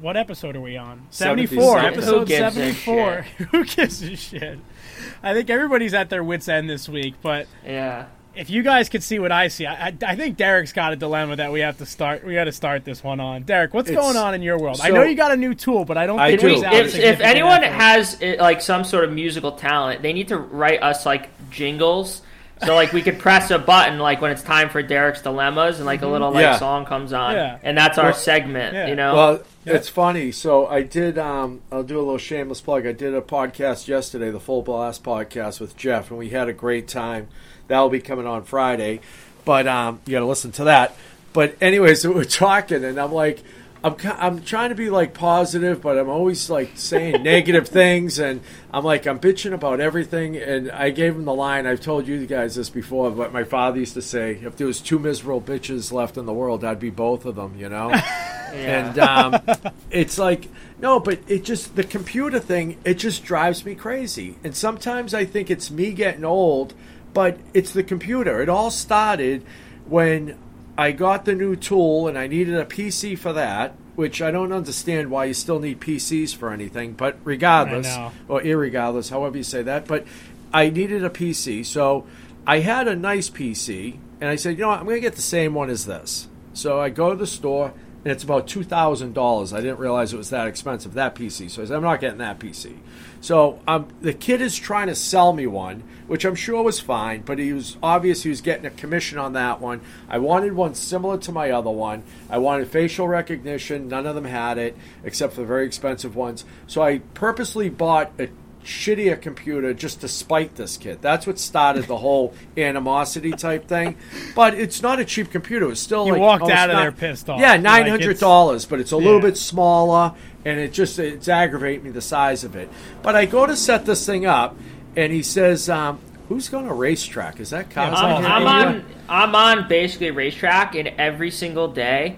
What episode are we on? 70 74. Episode Who gives a 74. Who gives a shit? I think everybody's at their wits' end this week, but Yeah. if you guys could see what I see, I, I, I think Derek's got a dilemma that we have to start. We got to start this one on. Derek, what's It's- going on in your world? I so- know you got a new tool, but I don't I think do. it's out If, if significant anyone effort. has eh, like some sort of musical talent, they need to write us like jingles. So like we could press a button like when it's time for Derek's dilemmas and like a little like Yeah. song comes on Yeah. and that's our Well- segment, Yeah. you know. Well, it's funny. So I did. Um, I'll do a little shameless plug. I did a podcast yesterday, the Full Blast podcast with Jeff, and we had a great time. That'll be coming on Friday, but um, you got to listen to that. But anyways, so we're talking, and I'm like, I'm I'm trying to be like positive, but I'm always like saying negative things, and I'm like I'm bitching about everything. And I gave him the line. I've told you guys this before, but my father used to say, if there was two miserable bitches left in the world, I'd be both of them. You know. And um, it's like, no, but it just, the computer thing, it just drives me crazy. And sometimes I think it's me getting old, but it's the computer. It all started when I got the new tool and I needed a PC for that, which I don't understand why you still need PCs for anything, but regardless, or irregardless, however you say that, but I needed a PC. So I had a nice PC, and I said, you know what, I'm going to get the same one as this. So I go to the store, and it's about two thousand dollars. I didn't realize it was that expensive that PC. So I said, I'm not getting that PC. So um, the kid is trying to sell me one, which I'm sure was fine, but he was obvious he was getting a commission on that one. I wanted one similar to my other one. I wanted facial recognition. None of them had it, except for the very expensive ones. So I purposely bought a shittier computer just to spite this kid. That's what started the whole animosity type thing. But it's not a cheap computer. It's still You like walked out of not- there pissed off. Yeah, nine hundred dollars, but it's a little Yeah. bit smaller, and it just it's aggravating me the size of it. But I go to set this thing up, and he says, um, "Who's going to racetrack? Is that Yeah, cars? it's I'm, on I'm on I'm on basically racetrack and every single day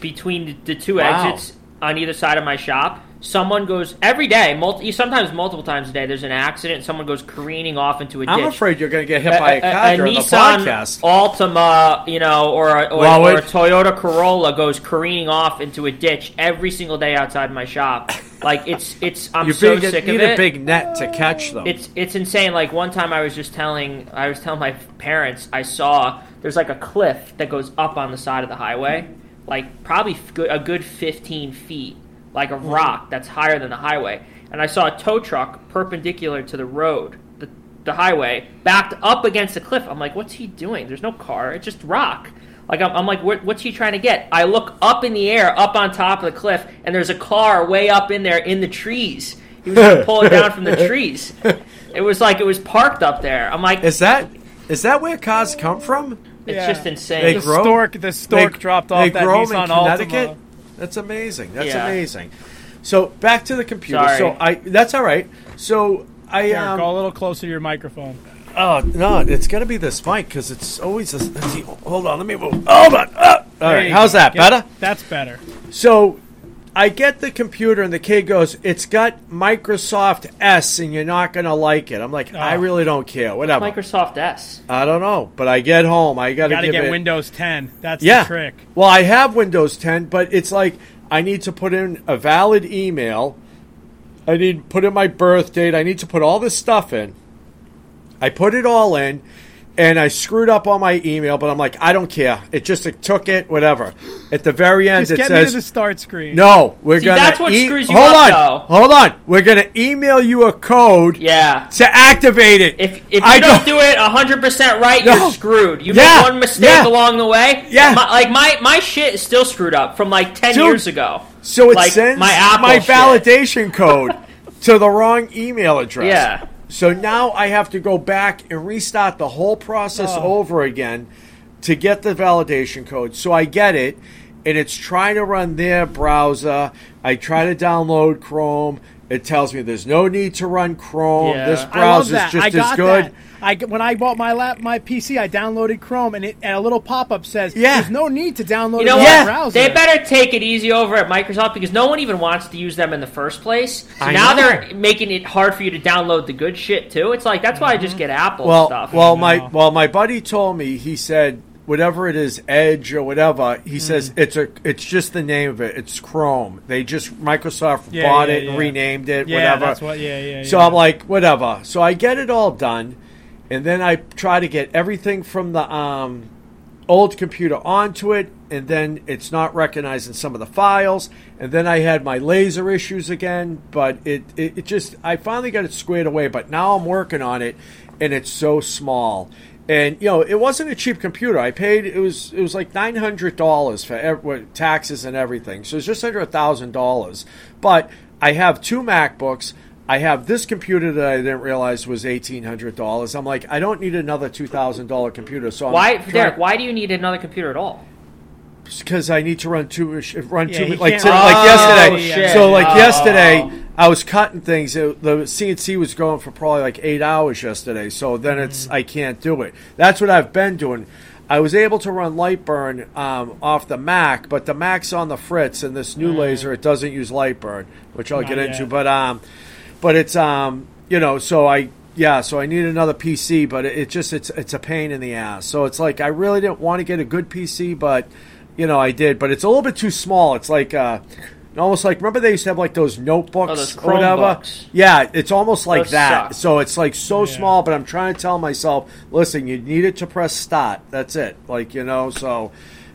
between the, the two Wow. exits on either side of my shop someone goes every day multi, sometimes multiple times a day there's an accident someone goes careening off into a I'm ditch afraid you're going to get hit by a, car during the Nissan podcast. Altima, you know, or a, or, Well, or a Toyota Corolla goes careening off into a ditch every single day outside my shop. Like it's it's I'm You so big, sick of it. You need a big net to catch them. It's it's insane. Like one time, I was just telling I was telling my parents I saw there's like a cliff that goes up on the side of the highway, like probably a good 15 feet, like a mm-hmm. rock that's higher than the highway. And I saw a tow truck perpendicular to the road, the the highway, backed up against the cliff. I'm like, what's he doing? There's no car. It's just rock. Like I'm, I'm like, what, what's he trying to get? I look up in the air, up on top of the cliff, and there's a car way up in there in the trees. He was gonna pull it down from the trees. It was like it was parked up there. I'm like, is that is that where cars come from? it's Yeah. just insane. They The grow- stork, the stork They- dropped off they that grow 'em Nissan in Connecticut. Altima. That's amazing. That's Yeah. amazing. So back to the computer. Sorry. So I that's all right. So I Derek, um, go a little closer to your microphone. Oh no, it's got to be this mic because it's always. A, let's see, hold on, let me move. Hold on. Ah! All There right, you how's go. that? Get- Better. That's better. So, I get the computer, and the kid goes, "It's got Microsoft S, and you're not gonna like it." I'm like, I Oh. really don't care. Whatever. Microsoft S. I don't know, but I get home, I got to Got to give get it. Windows 10. That's yeah. the trick. Well, I have Windows 10, but it's like I need to put in a valid email. I need to put in my birth date. I need to put all this stuff in. I put it all in, and I screwed up on my email, but I'm like, I don't care. It just it took it, whatever. At the very end, Just it get me to says, the start screen. "No, we're See, gonna." that's what e- screws you hold up, on, though. hold on. We're gonna email you a code Yeah. to activate it. If, if you I don't do it 100% right, No. you're screwed. You Yeah. make one mistake Yeah. along the way. Yeah. My, like, my, my shit is still screwed up from like 10 Dude. years ago. So it like, sends my Apple my shit. validation code to the wrong email address. Yeah. So now I have to go back and restart the whole process Oh. over again to get the validation code. So I get it, and it's trying to run their browser. I try to download Chrome. It tells me there's no need to run Chrome. Yeah. This browser is just as good. that. I, when I bought my lap, my PC, I downloaded Chrome, and, it, and a little pop-up says, Yeah. "There's no need to download You know what? browser." They better take it easy over at Microsoft because no one even wants to use them in the first place. So I now know. they're making it hard for you to download the good shit too. It's like that's why I just get Apple Well, stuff. well, my know. well, my buddy told me he said whatever it is, Edge or whatever. He Hmm. says it's a it's just the name of it. It's Chrome. They just Microsoft Yeah, bought yeah, it and yeah. renamed it. yeah, whatever. that's what. Yeah, yeah. So. I'm like, whatever. So I get it all done, and then I try to get everything from the um, old computer onto it, and then it's not recognizing some of the files. And then I had my laser issues again, but it, it, it just, I finally got it squared away, but now I'm working on it, and it's so small. And you know, it wasn't a cheap computer. I paid it was it was like nine hundred dollars for taxes and everything. So it's just under a thousand dollars. But I have two MacBooks. I have this computer that I didn't realize was eighteen hundred dollars. I'm like, I don't need another two thousand dollar computer. So I'm why, trying- Derek? Why do you need another computer at all? because I need to run two run Yeah, two like to, run- like Oh, yesterday. shit. So like Oh. yesterday, I was cutting things. It- the CNC was going for probably like eight hours yesterday. So then it's Mm. I can't do it. That's what I've been doing. I was able to run Lightburn um, off the Mac, but the Mac's on the fritz, and this new laser it doesn't use Lightburn, which I'll Mm. Not get yet. into. But um, but it's um, you know, so I yeah, so I need another PC, but it, it just it's it's a pain in the ass. So it's like I really didn't want to get a good PC, but you know I did. But it's a little bit too small. It's like uh, almost like remember they used to have like those notebooks Oh, those or whatever. Chromebooks. Yeah, it's almost like Those that. suck. So it's like so Yeah. small, but I'm trying to tell myself, listen, you need it to press start. That's it. Like you know, so.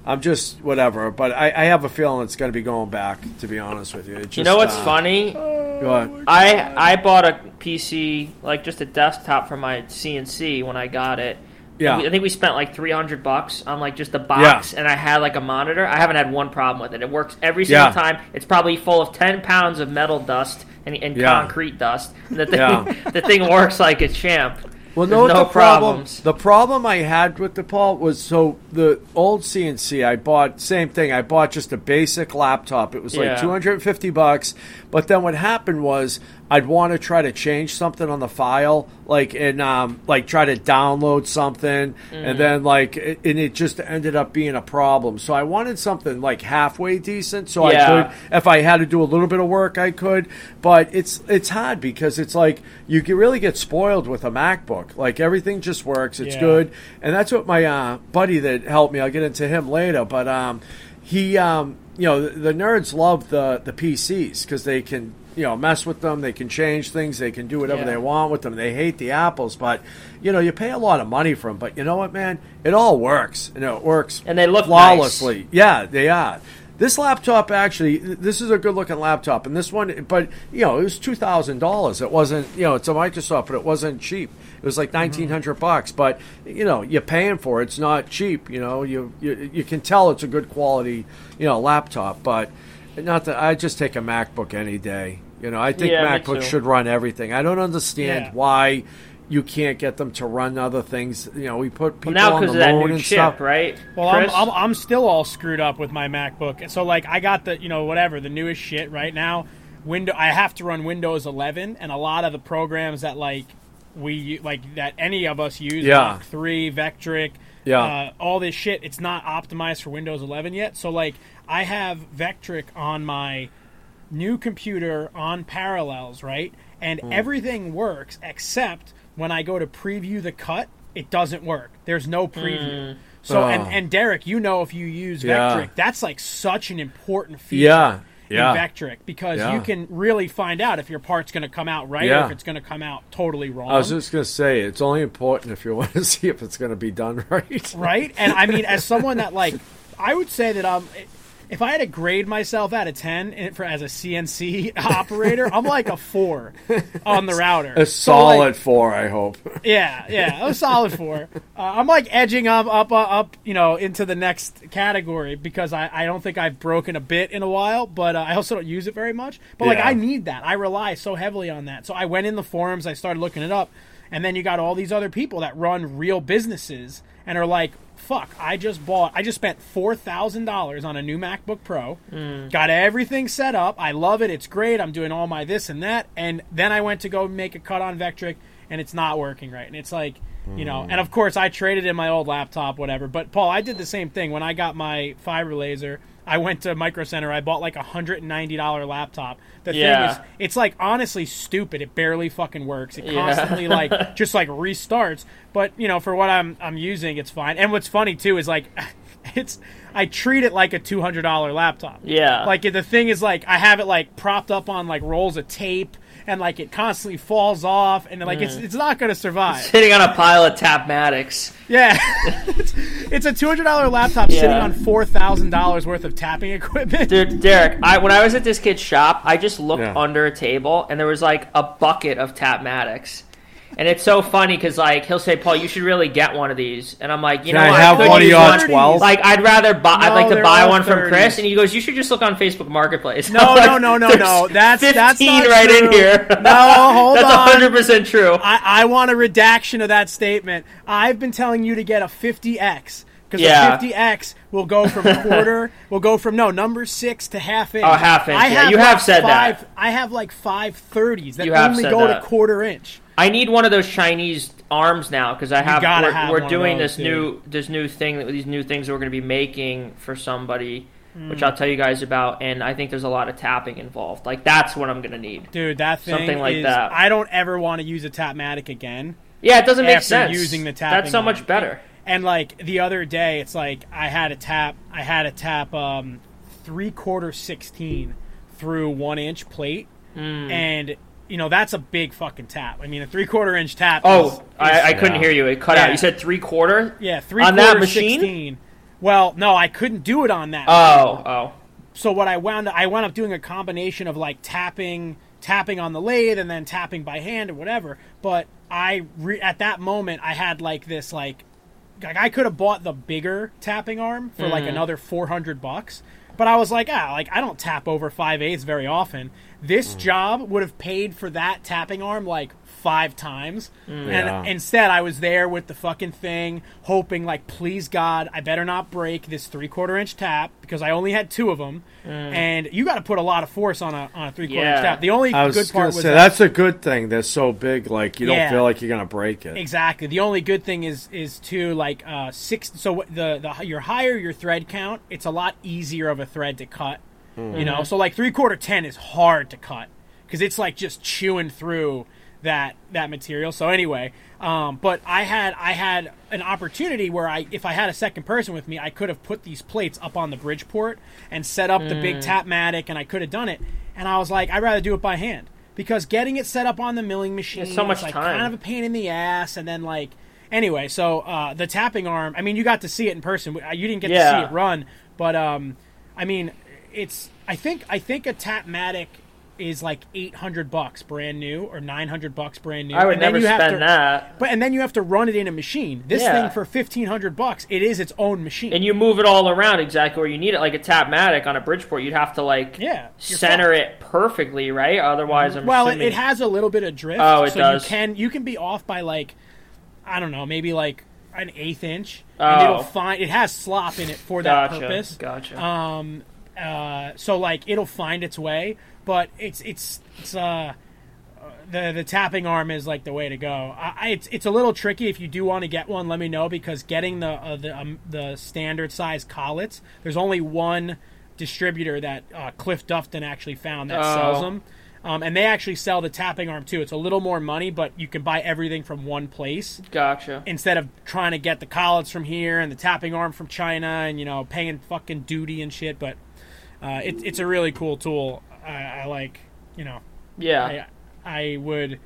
I'm just whatever, but I, I have a feeling it's going to be going back. To be honest with you, It You know what's uh, funny? I I bought a PC like just a desktop for my CNC when I got it. Yeah. I think we spent like three hundred bucks on like just a box, and I had like a monitor. I haven't had one problem with it. It works every single Yeah. time. It's probably full of ten pounds of metal dust and, and Yeah. concrete dust. And the thing Yeah. the thing works like a champ. Well, no, no the problem. problems. The problem I had with the Paul was so the old CNC I bought same thing. I bought just a basic laptop. It was like Yeah. two hundred and fifty bucks. But then what happened was I'd want to try to change something on the file, like and um, like try to download something, Mm. and then like it, and it just ended up being a problem. So I wanted something like halfway decent, so I could if I had to do a little bit of work, I could. But it's it's hard because it's like you can really get spoiled with a MacBook. Like everything just works. It's Yeah. good, and that's what my uh, buddy that helped me. I'll get into him later, but um, he um, you know the, the nerds love the the PCs because they can you know mess with them. They can change things. They can do whatever Yeah. they want with them. They hate the apples, but you know you pay a lot of money for them. But you know what, man? It all works. You know it works And they look flawlessly. Yeah, they are. This laptop actually, this is a good looking laptop, and this one, but you know, it was two thousand dollars. It wasn't, you know, it's a Microsoft, but it wasn't cheap. It was like mm-hmm. nineteen hundred bucks, but you know, you're paying for it. It's not cheap. You know, you, you you can tell it's a good quality, you know, laptop. But not that I just take a MacBook any day. You know, I think Yeah, MacBooks should run everything. I don't understand Yeah. why you can't get them to run other things. You know, we put people Well, now on the because of that moon new and chip, stuff. right? Well, I'm, I'm, I'm still all screwed up with my MacBook. So, like, I got the, you know, whatever, the newest shit right now. Window, I have to run Windows 11, and a lot of the programs that, like, we like that any of us use Yeah. Mach 3 Vectric Yeah. uh, all this shit it's not optimized for Windows 11 yet so like I have Vectric on my new computer on parallels right and Hmm. everything works except when I go to preview the cut it doesn't work there's no preview so and, Oh. and Derek you know if you use Yeah. Vectric that's like such an important feature Yeah. Yeah. in Vectric because Yeah. you can really find out if your part's going to come out right or if it's going to come out totally wrong. I was just gonna say it's only important if you want to see if it's gonna be done right. right? And I mean, as someone that like, I would say that um, if I had to grade myself out of ten for as a CNC operator, I'm like a four on the router. A So, solid like, four, I hope. yeah, yeah, a solid four. Uh, I'm like edging up, up, up, you know, into the next category because I, I don't think I've broken a bit in a while, but uh, I also don't use it very much. But like, I need that. I rely so heavily on that. So I went in the forums, I started looking it up, and then you got all these other people that run real businesses and are like, "Fuck, I just bought, I just spent four thousand dollars on a new MacBook Pro, mm. got everything set up. I love it. It's great. I'm doing all my this and that, and then I went to go make a cut on Vectric, and it's not working right. And it's like, you know, and of course I traded in my old laptop, whatever. But Paul, I did the same thing when I got my fiber laser. I went to Micro Center. I bought like a hundred and ninety dollar laptop. The Yeah. thing is, it's like honestly stupid. It barely fucking works. It Yeah. constantly like just like restarts. But you know, for what I'm I'm using, it's fine. And what's funny too is like, it's I treat it like a two hundred dollar laptop. Yeah. Like the thing is like I have it like propped up on like rolls of tape. And like it constantly falls off, and like it's mm. it's not gonna survive. Sitting on a pile of Tapmatics. Yeah, it's, it's a two hundred dollar laptop sitting on four thousand dollars worth of tapping equipment. Dude, Derek, I, when I was at this kid's shop, I just looked Yeah. under a table and there was like a bucket of Tapmatics. And it's so funny because like he'll say, "Paul, you should really get one of these," and I'm like, "You Can know, I what? have could one of use your one. 12? Like, I'd rather buy. I'd No, like to they're buy all one from 30s. Chris, and he goes, "You should just look on Facebook Marketplace." No, I'm like, no, no, no, "There's no. That's that's 15 not right true. in here. No, hold on. That's on. 100 percent true. I, I want a redaction of that statement. I've been telling you to get a 50x because Yeah. a 50x will go from quarter, will go from no number six to half inch. Oh, half inch, I yeah. have You like have said five, that. I have like five thirties that You have only said go that. to quarter inch. I need one of those Chinese arms now because I have. we're have we're doing this new this new thing these new things that we're going to be making for somebody, Hmm. which I'll tell you guys about. And I think there's a lot of tapping involved. Like that's what I'm going to need. Dude, that thing Something like is- that. I don't ever want to use a Tapmatic again. Yeah, it doesn't make sense. using the tap. That's so much better. And like the other day, it's like I had a tap. I had a tap um, three quarter sixteen through one inch plate, Hmm. and you know that's a big fucking tap. I mean, a three quarter inch tap. Oh, is, I, I couldn't Yeah. hear you. It cut Yeah. out. You said three quarter. yeah, three on quarter that machine? sixteen. Well, no, I couldn't do it on that. Oh, oh. so what I wound I wound up doing a combination of like tapping tapping on the lathe and then tapping by hand or whatever. But I re- at that moment I had like this like like I could have bought the bigger tapping arm for like another four hundred bucks. But I was like, ah, like I don't tap over five eighths very often. This job would have paid for that tapping arm like five times, Yeah. and instead I was there with the fucking thing, hoping like, please God, I better not break this three quarter inch tap because I only had two of them, and you got to put a lot of force on a on a three quarter Yeah. inch tap. The only I was good gonna part was say that- that's a good thing. They're so big, like you Yeah. don't feel like you're gonna break it. Exactly. The only good thing is is to like uh six. So what- the the your higher your thread count, it's a lot easier of a thread to cut. You know, so like three quarter ten is hard to cut because it's like just chewing through that that material. So anyway, um, but I had I had an opportunity where I if I had a second person with me, I could have put these plates up on the Bridgeport and set up the big Tapmatic, and I could have done it. And I was like, I'd rather do it by hand because getting it set up on the milling machine, so much is like time. kind of a pain in the ass, and then like anyway, so uh, the tapping arm. I mean, you got to see it in person. Uh, You didn't get to see it run, but um, I mean, it's. I think I think a Tapmatic is like eight hundred bucks brand new or nine hundred bucks brand new. I would and then never you have spend to, that. But and then you have to run it in a machine. This Yeah. thing for fifteen hundred bucks, it is its own machine. And you move it all around exactly where you need it. Like a Tapmatic on a Bridgeport, you'd have to like Yeah, center fucked. it perfectly, right? Otherwise, I'm well, it, assuming- it has a little bit of drift. Oh, it so does. you can you can be off by like I don't know, maybe like an eighth inch, and Oh. it'll find it has slop in it for that Gotcha, purpose. gotcha. Um, uh, so like it'll find its way, but it's it's it's uh. the the tapping arm is like the way to go. I, I, it's it's a little tricky if you do want to get one. Let me know because getting the uh, the um, the standard size collets, there's only one distributor that uh, Cliff Dufton actually found that Oh. sells them, um, and they actually sell the tapping arm too. It's a little more money, but you can buy everything from one place Gotcha. instead of trying to get the collets from here and the tapping arm from China and you know paying fucking duty and shit. But uh, it, it's a really cool tool. I, I like you know Yeah. I I would.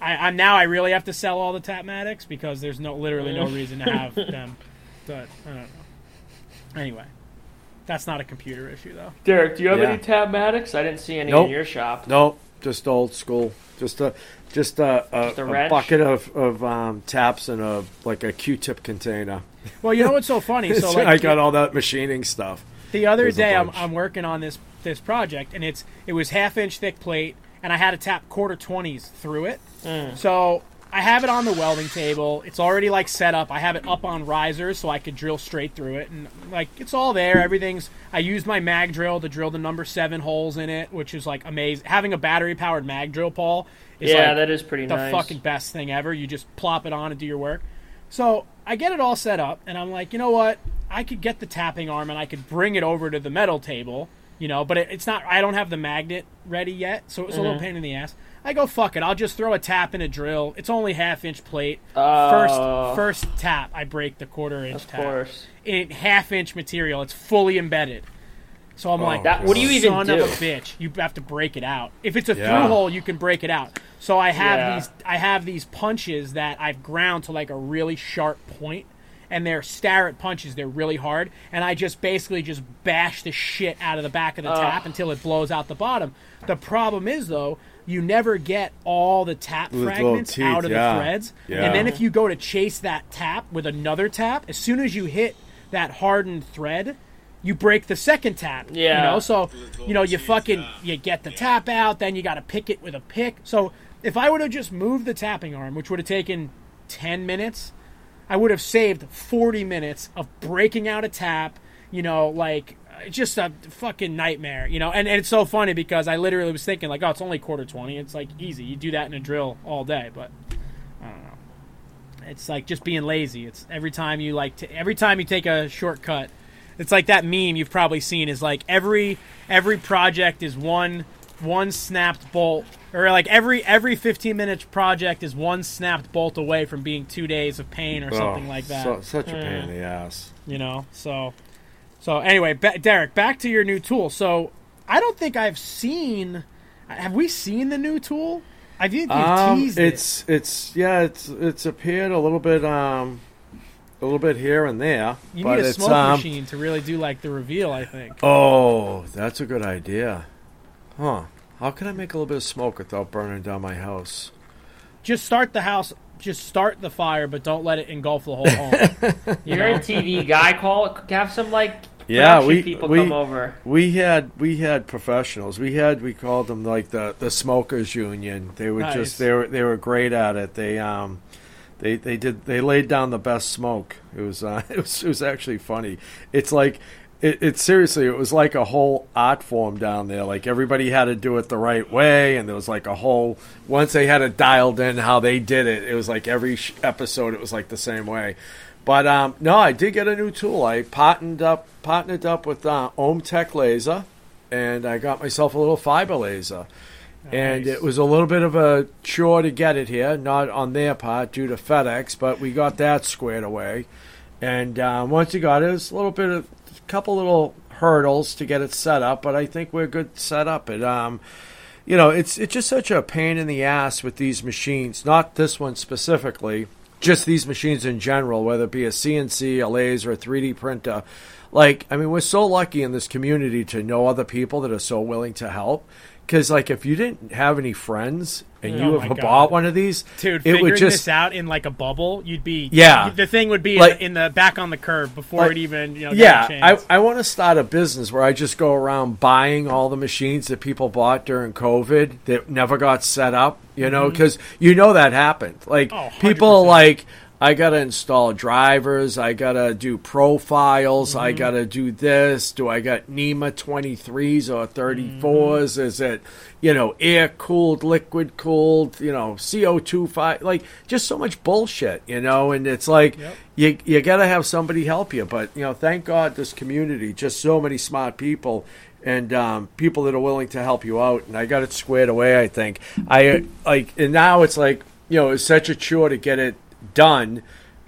I, I'm now. I really have to sell all the Tapmatics because there's no literally no reason to have them. But I don't know. Anyway, that's not a computer issue though. Derek, do you have Yeah. any Tapmatics? I didn't see any Nope. in your shop. Nope, just old school. Just a just a, a, Just a a bucket of, of um, taps and a like a Q-tip container. Well, you know what's so funny? So like I got all that machining stuff. The other day, I'm. I'm working on this this project, and it's it was half inch thick plate, and I had to tap quarter twenties through it. Mm. So I have it on the welding table. It's already like set up. I have it up on risers so I could drill straight through it, and like it's all there. Everything's. I used my mag drill to drill the number seven holes in it, which is like amazing. Having a battery powered mag drill, Paul, is Yeah, like that is pretty the nice. fucking best thing ever. You just plop it on and do your work. So I get it all set up, and I'm like, you know what? I could get the tapping arm and I could bring it over to the metal table, you know, but it, it's not. I don't have the magnet ready yet, so it was a Mm-hmm. little pain in the ass. I go fuck it. I'll just throw a tap in a drill. It's only half inch plate. Oh. first first tap, I break the quarter inch Of tap. course. In half inch material, it's fully embedded. So I'm like, oh, That- what do you even son do? of a bitch? You have to break it out. If it's a Yeah. through hole, you can break it out. So I have Yeah. these I have these punches that I've ground to like a really sharp point, and they're starrett punches. They're really hard, and I just basically just bash the shit out of the back of the tap until it blows out the bottom. The problem is though, you never get all the tap With fragments teeth, out of yeah. the threads, Yeah. and then if you go to chase that tap with another tap, as soon as you hit that hardened thread, you break the second tap. Yeah. You know, so you know you fucking you get the tap out, then you got to pick it with a pick. So if I would have just moved the tapping arm, which would have taken ten minutes, I would have saved forty minutes of breaking out a tap. You know, like just a fucking nightmare. You know, and, and it's so funny because I literally was thinking like, oh, it's only quarter twenty. It's like easy. You do that in a drill all day, but I don't know. It's like just being lazy. It's every time you like t- every time you take a shortcut. It's like that meme you've probably seen is like every every project is one one snapped bolt or like every every 15 minute project is one snapped bolt away from being 2 days of pain or something Oh, like that. So, such a pain in the ass. you know. So so anyway, ba- Derek, back to your new tool. So I don't think I've seen have we seen the new tool? I think you've Um, teased it. it's it's yeah it's it's appeared a little bit um a little bit here and there. You but need a it's, smoke um, machine to really do like the reveal, I think. Oh, that's a good idea. Huh. How can I make a little bit of smoke without burning down my house? just start the house just start the fire but don't let it engulf the whole home you You're a TV guy. Call have some like Yeah, we- people we- come over. We had we had professionals. We had we called them like the the smokers union. They were Nice. just they were they were great at it. They um they they did they laid down the best smoke. It was uh, it was it was actually funny. It's like it, it seriously it was like a whole art form down there. Like everybody had to do it the right way, and there was like a whole once they had it dialed in how they did it. It was like every episode it was like the same way. But um, no, I did get a new tool. I patented up partnered up with uh, OMTech Laser, and I got myself a little fiber laser. And Nice. it was a little bit of a chore to get it here, not on their part due to FedEx, but we got that squared away. And um, once you got it, it was a little bit of a couple little hurdles to get it set up, but I think we're good set up. It um, you know, it's it's just such a pain in the ass with these machines. Not this one specifically, just these machines in general, whether it be a CNC, a laser, a 3D printer. Like, I mean, we're so lucky in this community to know other people that are so willing to help. Because, like, if you didn't have any friends and Oh you God. bought one of these, dude it figuring would just this out in like a bubble you'd be Yeah. the thing would be Like- in, the, in the back on the curve before Like- it even you know yeah. I, I want to start a business where I just go around buying all the machines that people bought during COVID that never got set up. You know, mm-hmm. because you know that happened. Like Oh, people 100%. like, I gotta install drivers. I gotta do profiles. I Mm-hmm. gotta do this. Do I got NEMA 23s or 34s? Mm-hmm. Is it, you know, air cooled, liquid cooled, you know, CO2 fi Like, just so much bullshit, you know? And it's like, Yep. you, you gotta have somebody help you. But, you know, thank God this community, just so many smart people and um, people that are willing to help you out. And I got it squared away, I think. I, like, and now it's like, you know, it's such a chore to get it done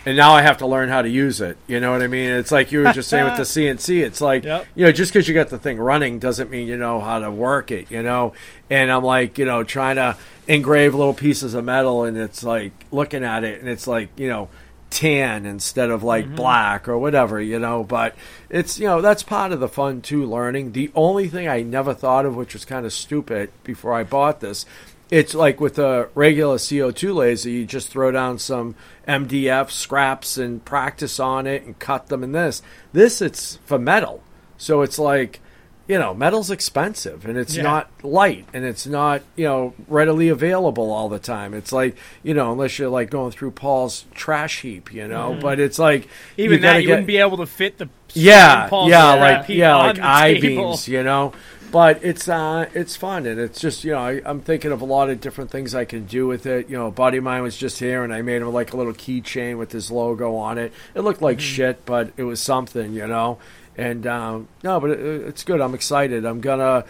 and now I have to learn how to use it. You know what I mean? It's like you were just saying with the CNC. It's like Yep. you know, just because you got the thing running doesn't mean you know how to work it. You know, and I'm like, you know, trying to engrave little pieces of metal, and it's like looking at it, and it's like you know, tan instead of like mm-hmm. black or whatever. You know, but it's you know that's part of the fun too. Learning. The only thing I never thought of, which was kind of stupid before I bought this, it's like with a regular CO2 laser, you just throw down some MDF scraps and practice on it and cut them in this. This, it's for metal. So it's like, you know, metal's expensive and it's Yeah. not light and it's not, you know, readily available all the time. It's like, you know, unless you're like going through Paul's trash heap, you know, mm-hmm. but it's like. Even gotta that, you get- wouldn't be able to fit the yeah, Paul's yeah, like yeah, like the I beams, you know. But it's uh, it's fun, and it's just you know I, I'm thinking of a lot of different things I can do with it. You know, a buddy of mine was just here, and I made him like a little keychain with his logo on it. It looked like shit, but it was something, you know. And um, no, but it, it's good. I'm excited. I'm gonna.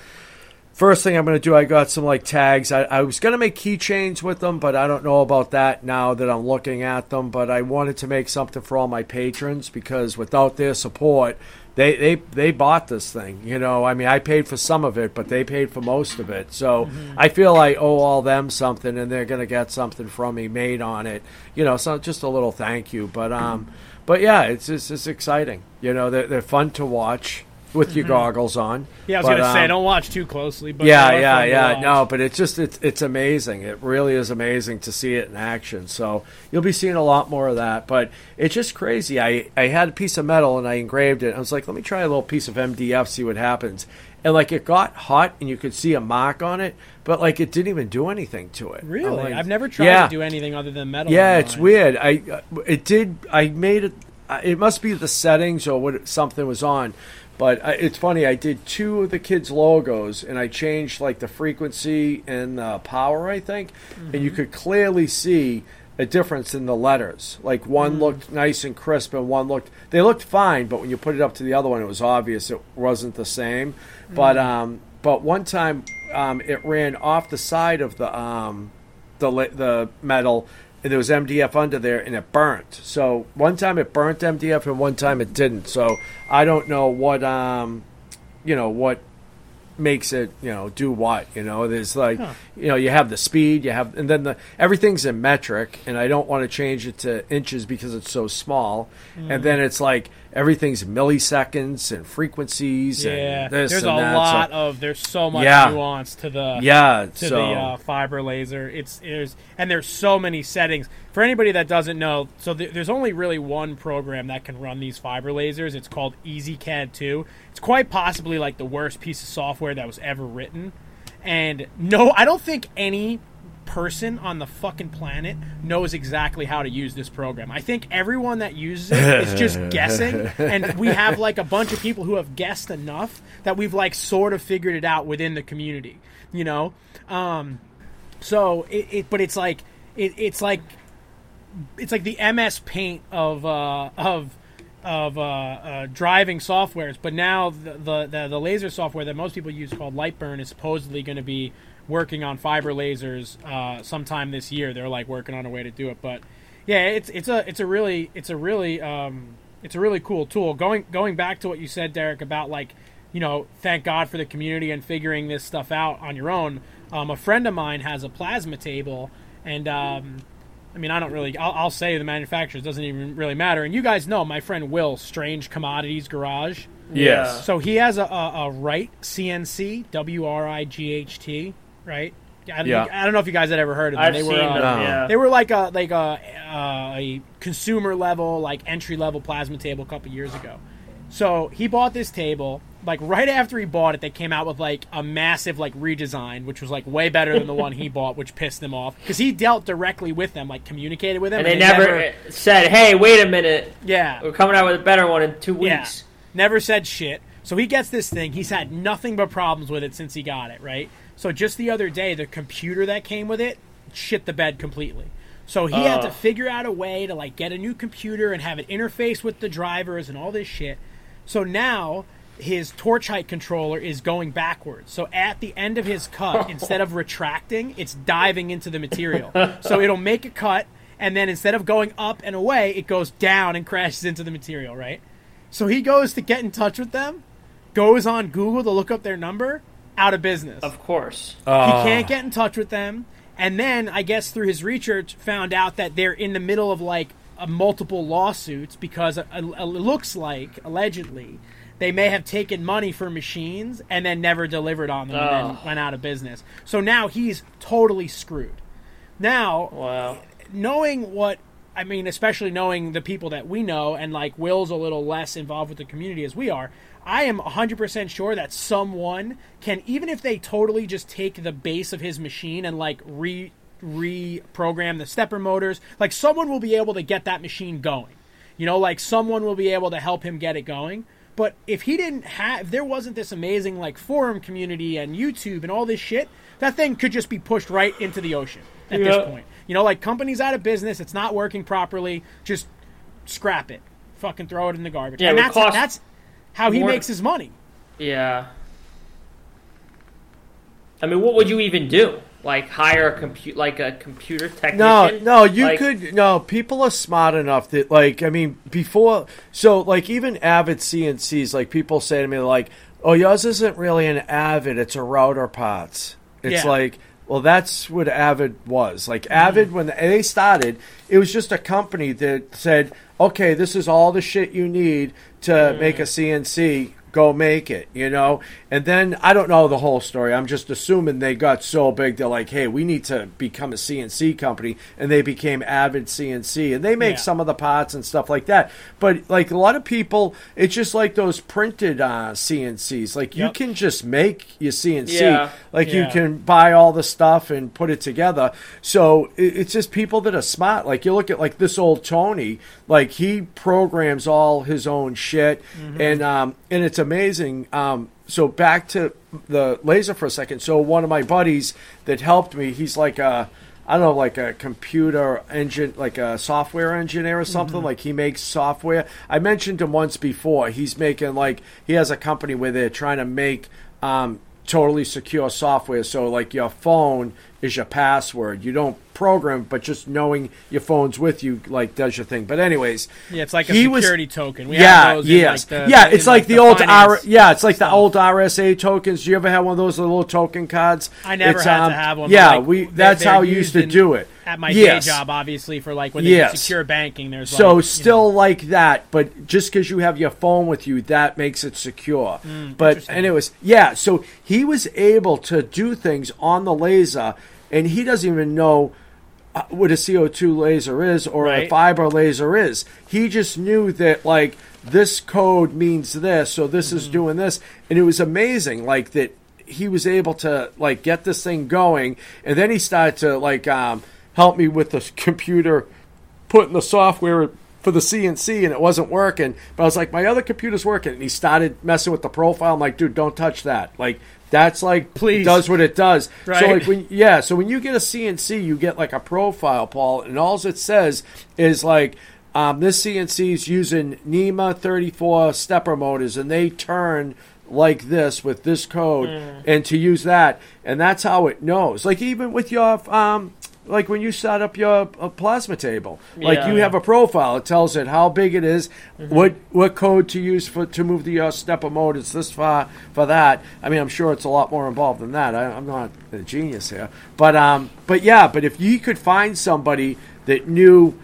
First thing I'm going to do, I got some like tags. I, I was going to make keychains with them, but I don't know about that now that I'm looking at them. But I wanted to make something for all my patrons because without their support, they they they bought this thing. You know, I mean, I paid for some of it, but they paid for most of it. So I feel I owe all them something, and they're going to get something from me made on it. You know, so just a little thank you. But um, but yeah, it's it's, it's exciting. You know, they're, they're fun to watch with your goggles on. Yeah, I was But, gonna say um, don't watch too closely, but yeah, yeah, yeah. No, but it's just it's it's amazing. It really is amazing to see it in action. So you'll be seeing a lot more of that. But it's just crazy. I I had a piece of metal and I engraved it. I was like, let me try a little piece of MDF, see what happens. And like it got hot, and you could see a mark on it, but like it didn't even do anything to it. Really, like- I've never tried yeah. to do anything other than metal. Yeah, it's weird. I uh, it did. I made it. uh, It must be the settings or what something was on. But uh, it's funny. I did two of the kids' logos, and I changed like the frequency and the power. I think, and you could clearly see a difference in the letters. Like one looked nice and crisp, and one looked. They looked fine, but when you put it up to the other one, it was obvious it wasn't the same. But um, but one time, um, it ran off the side of the um, the the metal and there was MDF under there and it burnt. So one time it burnt MDF and one time it didn't. So I don't know what um you know what makes it you know do what you know there's like you know you have the speed you have and then the everything's in metric and i don't want to change it to inches because it's so small and then it's like everything's milliseconds and frequencies Yeah, and there's a that. lot So- of there's so much Yeah. nuance to the yeah to so the uh, fiber laser. It's there's and there's so many settings. For anybody that doesn't know, so th- there's only really one program that can run these fiber lasers. It's called EzCad 2. It's quite possibly like the worst piece of software that was ever written. And no, I don't think any person on the fucking planet knows exactly how to use this program. I think everyone that uses it is just guessing and we have like a bunch of people who have guessed enough that we've like sort of figured it out within the community, you know? Um so it, it but it's like it, it's like it's like the MS Paint of uh, of of uh, uh, driving softwares. But now the, the the the laser software that most people use called Lightburn is supposedly going to be working on fiber lasers uh, sometime this year. They're like working on a way to do it. But yeah, it's it's a it's a really it's a really um, it's a really cool tool. Going going back to what you said, Derek, about like you know, thank God for the community and figuring this stuff out on your own. Um, a friend of mine has a plasma table, and um, I mean, I don't really. I'll, I'll say the manufacturers doesn't even really matter. And you guys know my friend Will, Strange Commodities Garage. yes So he has a, a, a Wright CNC, W R I G H T, right? I don't, Yeah. I don't know if you guys had ever heard of them. I've they seen were, uh, them. Yeah. They were like a like a uh, a consumer level, like entry level plasma table a couple years ago, So he bought this table. Like right after he bought it, they came out with like a massive like redesign, which was like way better than the one he bought, which pissed them off because he dealt directly with them, like communicated with them, And they never, said, "Hey, wait a minute, yeah, we're coming out with a better one in two yeah, weeks." never said shit. So he gets this thing. He's had nothing but problems with it since he got it, right? So just the other day, the computer that came with it shit the bed completely. So he had to uh. figure out a way to like get a new computer and have it interface with the drivers and all this shit. So now his torch height controller is going backwards. So at the end of his cut, instead of retracting, it's diving into the material. So it'll make a cut, and then instead of going up and away, it goes down and crashes into the material, right? So he goes to get in touch with them, goes on Google to look up their number, out of business. Of course. He can't get in touch with them. And then I guess through his research, found out that they're in the middle of like a multiple lawsuits because uh, it looks like allegedly they may have taken money for machines and then never delivered on them and Oh. then went out of business. So now he's totally screwed. Now Wow. knowing what I mean, especially knowing the people that we know, and like Will's a little less involved with the community as we are, I am 100% sure that someone can, even if they totally just take the base of his machine and like re reprogram the stepper motors, like someone will be able to get that machine going. You know, like someone will be able to help him get it going. But if he didn't have, if there wasn't this amazing like forum community and YouTube and all this shit, that thing could just be pushed right into the ocean at Yeah. this point. You know, like companies out of business, it's not working properly, just scrap it, fucking throw it in the garbage. Yeah, and that's cost that's how he more- makes his money. Yeah. I mean, what would you even do? Like hire a compute, like a computer technician? No, no, you Like- could no. People are smart enough that like I mean before. So like even avid CNCs, like people say to me like, "Oh, yours isn't really an avid; it's a router parts." It's Yeah. like, well, that's what Avid was. Like Avid mm-hmm. when they started, it was just a company that said, "Okay, this is all the shit you need to mm-hmm. make a CNC." Go make it, you know? And then I don't know the whole story. I'm just assuming they got so big they're like, hey, we need to become a CNC company. And they became Avid CNC. And they make Yeah. some of the parts and stuff like that. But like a lot of people, it's just like those printed uh, CNCs. Like you Yep. can just make your CNC. Yeah. Like you can buy all the stuff and put it together. So it's just people that are smart. Like you look at like this old Tony, like he programs all his own shit, Mm-hmm. and um, and it's amazing. Um, so back to the laser for a second. So one of my buddies that helped me, he's like a. I don't know, like a computer engine, like a software engineer or something. Mm-hmm. Like he makes software. I mentioned him once before. He's making like he has a company where they're trying to make um, totally secure software. So like your phone is your password. You don't program, but just knowing your phone's with you like does your thing. But anyways, Yeah, it's like a he was- security token. We yeah, have yes, like, the- yeah. It's like, the, the old R. Yeah, it's like the old RSA tokens. Do you ever have one of those little token cards? I never It's, had um, to have one. Yeah, like, we. That's how we used to in- do it At my Yes. day job, obviously, for like when they Yes. secure banking, there's So like, still know, like that, but just because you have your phone with you, that makes it secure. but Mm, interesting. anyways, yeah. So he was able to do things on the laser, and he doesn't even know what a CO2 laser is or a fiber laser is. He just knew that like this code means this, so this is Mm-hmm. doing this, and it was amazing. Like that he was able to like get this thing going, and then he started to like um, help me with the computer putting the software for the CNC and it wasn't working. But I was like, my other computer's working. And he started messing with the profile. I'm like, dude, don't touch that. Like, that's like, Please. does what it does. So, like, when, yeah, so when you get a CNC, you get like a profile, Paul, and all it says is like, um, this CNC is using NEMA 34 stepper motors and they turn like this with this code Mm. and to use that. And that's how it knows. Like, even with your, um, like when you set up your uh, plasma table, like Yeah. you have a profile. It tells it how big it is, Mm-hmm. what what code to use for to move the uh, stepper mode. It's this far for that. I mean, I'm sure it's a lot more involved than that. I, I'm not a genius here, but um, but yeah, but if you could find somebody that knew,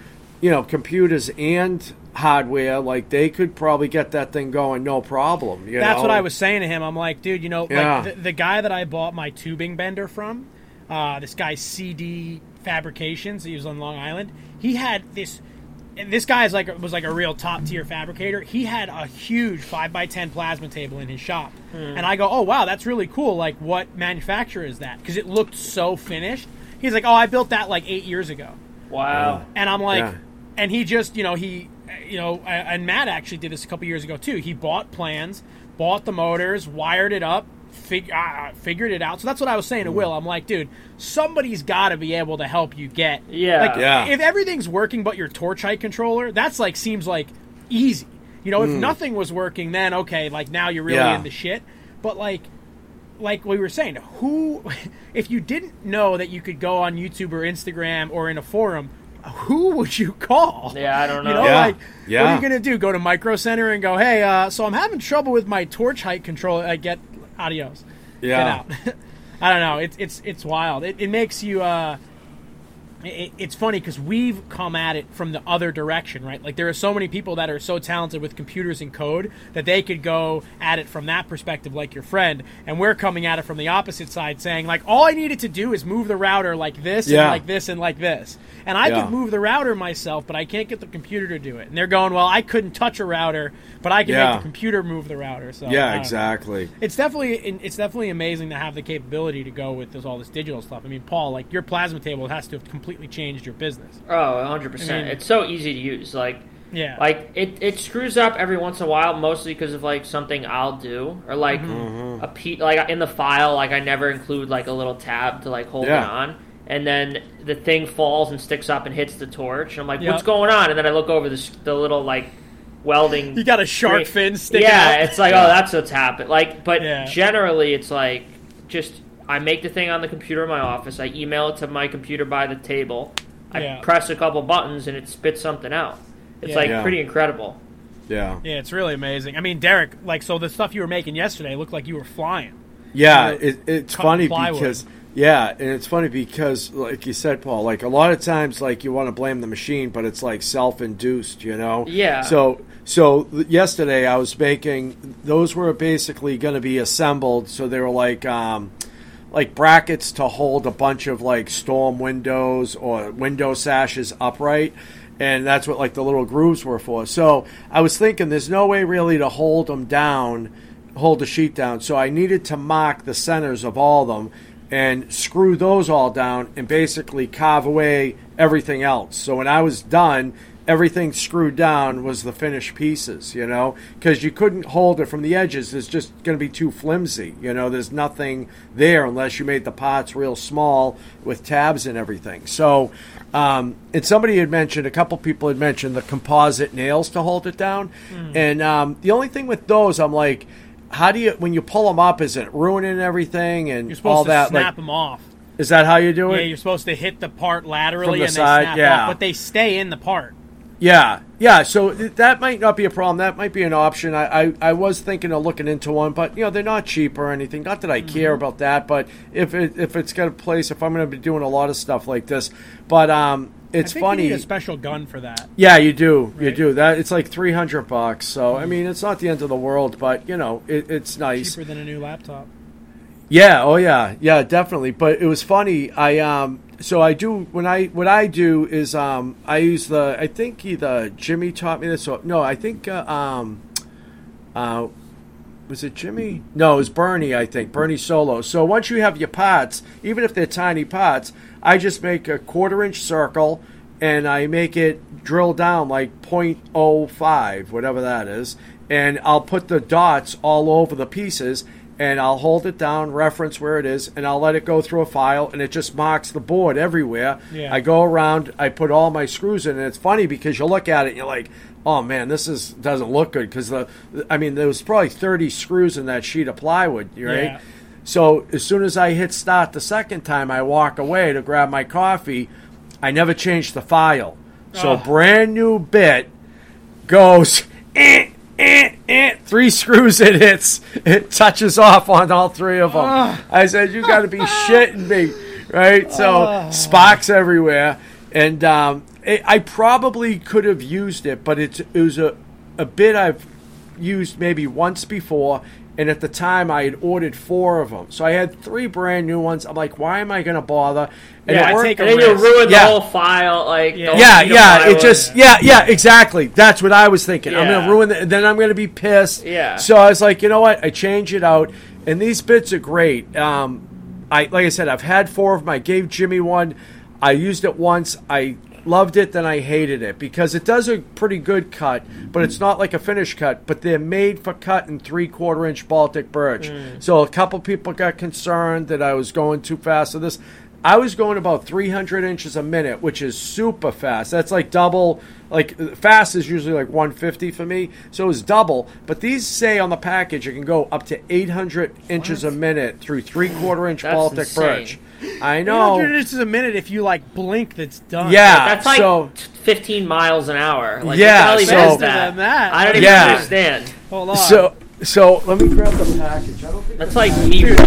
you know, computers and hardware, like they could probably get that thing going, no problem. You That's know? what I was saying to him. I'm like, dude, you know, Yeah. like the, the guy that I bought my tubing bender from, uh, this guy CD Fabrications, he was on Long Island. He had this and this guy is like was like a real top tier fabricator. He had a huge five by ten plasma table in his shop, hmm. and I go, "Oh wow, that's really cool. Like, what manufacturer is that? Because it looked so finished." He's like, "Oh, I built that like eight years ago," Wow. and I'm like, Yeah. and he just, you know, he, you know, and Matt actually did this a couple years ago too. He bought plans, bought the motors, wired it up. Fig- uh, figured it out. So that's what I was saying to Will. I'm like, dude, somebody's got to be able to help you get. Yeah. Like, Yeah. if everything's working but your torch height controller, that's like seems like easy. You know, if nothing was working, then okay, like now you're really. Yeah. in the shit. But like, like we were saying, who, if you didn't know that you could go on YouTube or Instagram or in a forum, who would you call? Yeah, I don't You know. know, Yeah. like, what are you gonna do? Go to Micro Center and go, hey, uh, so I'm having trouble with my torch height controller. I get adios. Yeah. Get out. I don't know. It's it's it's wild. It, it makes you. Uh, it, it's funny because we've come at it from the other direction, right? Like there are so many people that are so talented with computers and code that they could go at it from that perspective, like your friend, and we're coming at it from the opposite side, saying like all I needed to do is move the router like this Yeah. and like this and like this, and I Yeah. could move the router myself, but I can't get the computer to do it. And they're going, well, I couldn't touch a router, but I can Yeah. make the computer move the router. So Yeah, don't know exactly. it's definitely it's definitely amazing to have the capability to go with this, all this digital stuff. I mean, Paul, like your plasma table has to have completely changed your business. Oh, 100 percent. I mean- It's so easy to use. Like, Yeah, like it, it screws up every once in a while, mostly because of like something I'll do or like Mm-hmm. a pe- like in the file, like I never include like a little tab to like hold Yeah. it on, and then the thing falls and sticks up and hits the torch. And I'm like, Yep. what's going on? And then I look over the the little like welding. you got a shark Great. fin sticking yeah, out. it's like, oh, that's what's happened. Like, but Yeah. generally, it's like just I make the thing on the computer in my office. I email it to my computer by the table. I Yeah. press a couple buttons and it spits something out. It's Yeah. like Yeah. pretty incredible. Yeah. yeah, it's really amazing. I mean, Derek, like, so the stuff you were making yesterday looked like you were flying. Yeah, You're it, it's funny plywood. because yeah, and it's funny because like you said, Paul, like a lot of times, like you want to blame the machine, but it's like self-induced, you know. Yeah. So so yesterday I was making those were basically going to be assembled, so they were like um, like brackets to hold a bunch of like storm windows or window sashes upright. And that's what like the little grooves were for. So I was thinking, there's no way really to hold them down hold the sheet down. So I needed to mark the centers of all of them and screw those all down and basically carve away everything else. So when I was done, everything screwed down was the finished pieces, you know, because you couldn't hold it from the edges. It's just going to be too flimsy, you know. There's nothing there unless you made the pots real small with tabs and everything. So, um, and somebody had mentioned, a couple people had mentioned the composite nails to hold it down, and um, the only thing with those, I'm like how do you when you pull them up is it ruining everything and You're supposed all to that snap like them off. is that how you do it? Yeah, you're supposed to hit the part laterally the and side, they snap yeah. off, but they stay in the part. Yeah yeah so th- that might not be a problem that might be an option I, I i was thinking of looking into one but you know they're not cheap or anything not that i care Mm-hmm. about that but if it if it's got a place if i'm going to be doing a lot of stuff like this but um it's funny You need a special gun for that. Yeah, you do. You do. That it's like three hundred bucks. So I mean, it's not the end of the world, but you know, it, it's nice. Cheaper than a new laptop. Yeah. Oh yeah. Yeah. Definitely. But it was funny. I um. So I do when I what I do is um I use the I think either Jimmy taught me this or no I think uh, um uh was it Jimmy? No, it was Bernie, I think. Bernie Solo. So once you have your pots, even if they're tiny pots, I just make a quarter inch circle and I make it drill down like 0.05, whatever that is. And I'll put the dots all over the pieces and I'll hold it down, reference where it is, and I'll let it go through a file and it just marks the board everywhere. Yeah. I go around, I put all my screws in, and it's funny because you look at it and you're like, oh man, this is doesn't look good because the, I mean, there was probably 30 screws in that sheet of plywood, right? Yeah. So as soon as I hit start the second time, I walk away to grab my coffee. I never changed the file, so Oh. brand new bit goes. Eh, eh, eh, three screws it hits. It touches off on all three of them. I said, "You got to be shitting me!" Right? So sparks everywhere, and um, it, I probably could have used it, but it's, it was a a bit I've used maybe once before, And at the time, I had ordered four of them, so I had three brand new ones. I'm like, why am I going to bother? And Yeah, it worked- take a and then you risk. ruin the whole file. Like, Yeah. yeah, yeah. It just, yeah, yeah, exactly. That's what I was thinking. I'm gonna ruin the, then I'm gonna be pissed. Yeah. So I was like, you know what? I change it out, and these bits are great. Um, I like I said, I've had four of them. I gave Jimmy one. I used it once. I loved it, then I hated it because it does a pretty good cut, but it's not like a finish cut. But they're made for cutting three quarter inch Baltic birch. Mm. So a couple people got concerned that I was going too fast with this. I was going about 300 inches a minute, which is super fast. That's like double. Like fast is usually like 150 for me, so it was double. But these say on the package it can go up to 800 inches a minute through three quarter inch Baltic insane. birch. I 800 know. inches a minute. If you like blink, that's done. Yeah. That's like so 15 miles an hour. Like, Yeah, what the so- hell even is Faster than that. I don't even Yeah. understand. Hold on. so so let me grab the package. I don't think That's like me running.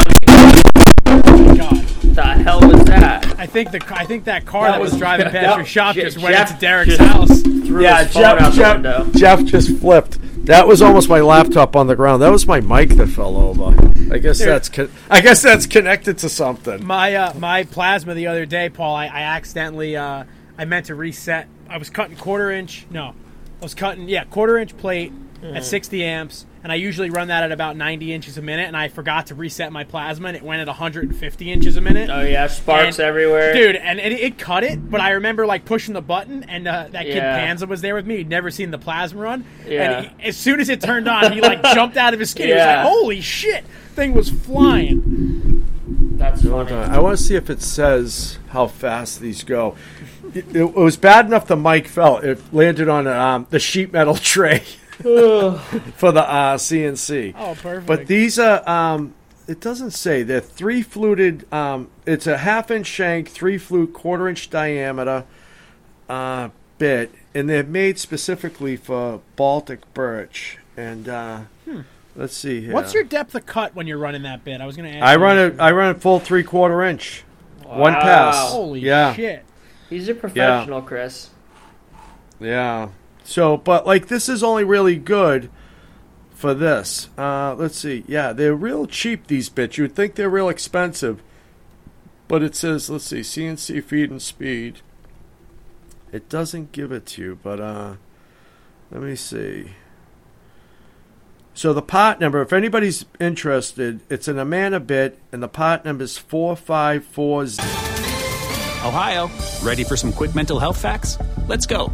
God. The hell was that? I think the I think that car That that, was, was- driving past that- your shop Je- just went Jeff into Derek's just- house. Threw yeah, his phone out Jeff, the Jeff, window. Jeff just flipped. That was almost my laptop on the ground. That was my mic that fell over. I guess that's con- I guess that's connected to something. My uh, my plasma the other day, Paul. I, I accidentally uh, I meant to reset. I was cutting quarter inch. No, I was cutting yeah quarter inch plate Mm. at 60 amps, and I usually run that at about 90 inches a minute. And I forgot to reset my plasma, and it went at 150 inches a minute. Oh yeah, sparks And- everywhere. Dude, and it, it cut it, but I remember like pushing the button, and uh, that kid Yeah. Panza was there with me. He'd never seen the plasma run, Yeah. and he, as soon as it turned on, he like jumped out of his skin. He was Yeah. like, "Holy shit!" Thing was flying. That's Hold funny. on. I want to see if it says how fast these go. It, it was bad enough the mic fell. It landed on um, the sheet metal tray for the uh, CNC. Oh, perfect. But these are. Um, it doesn't say they're three fluted. Um, it's a half inch shank, three flute, quarter inch diameter uh, bit, and they're made specifically for Baltic birch. And uh, let's see here. Hmm. What's your depth of cut when you're running that bit? I was going to ask. I run this. it. I run it full three quarter inch. One pass. Holy yeah. shit! He's a professional, Chris. Yeah. So, but like this is only really good for this. Uh, let's see. Yeah, they're real cheap. These bits. You would think they're real expensive, but it says let's see CNC feed and speed. It doesn't give it to you, but uh, let me see. So the part number, if anybody's interested, it's an Amana bit, and the part number is four five four zero. Ohio, ready for some quick mental health facts? Let's go.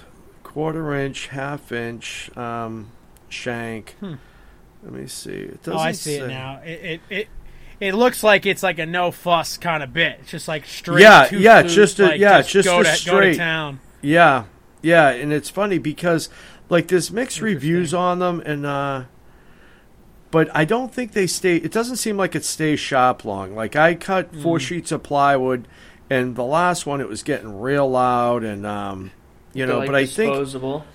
quarter inch, half inch um, shank. Let me see. It doesn't Hmm. Oh, I see say. it now. It, it it it looks like it's like a no fuss kind of bit. It's just like straight. Yeah, yeah, flute, just a- like, yeah, just just go to, go to straight. town. Yeah, yeah, and it's funny because like there's mixed reviews on them, and uh, but I don't think they stay. It doesn't seem like it stays sharp long. Like I cut four Mm. sheets of plywood, and the last one it was getting real loud, and um, you know, like, but I think disposable.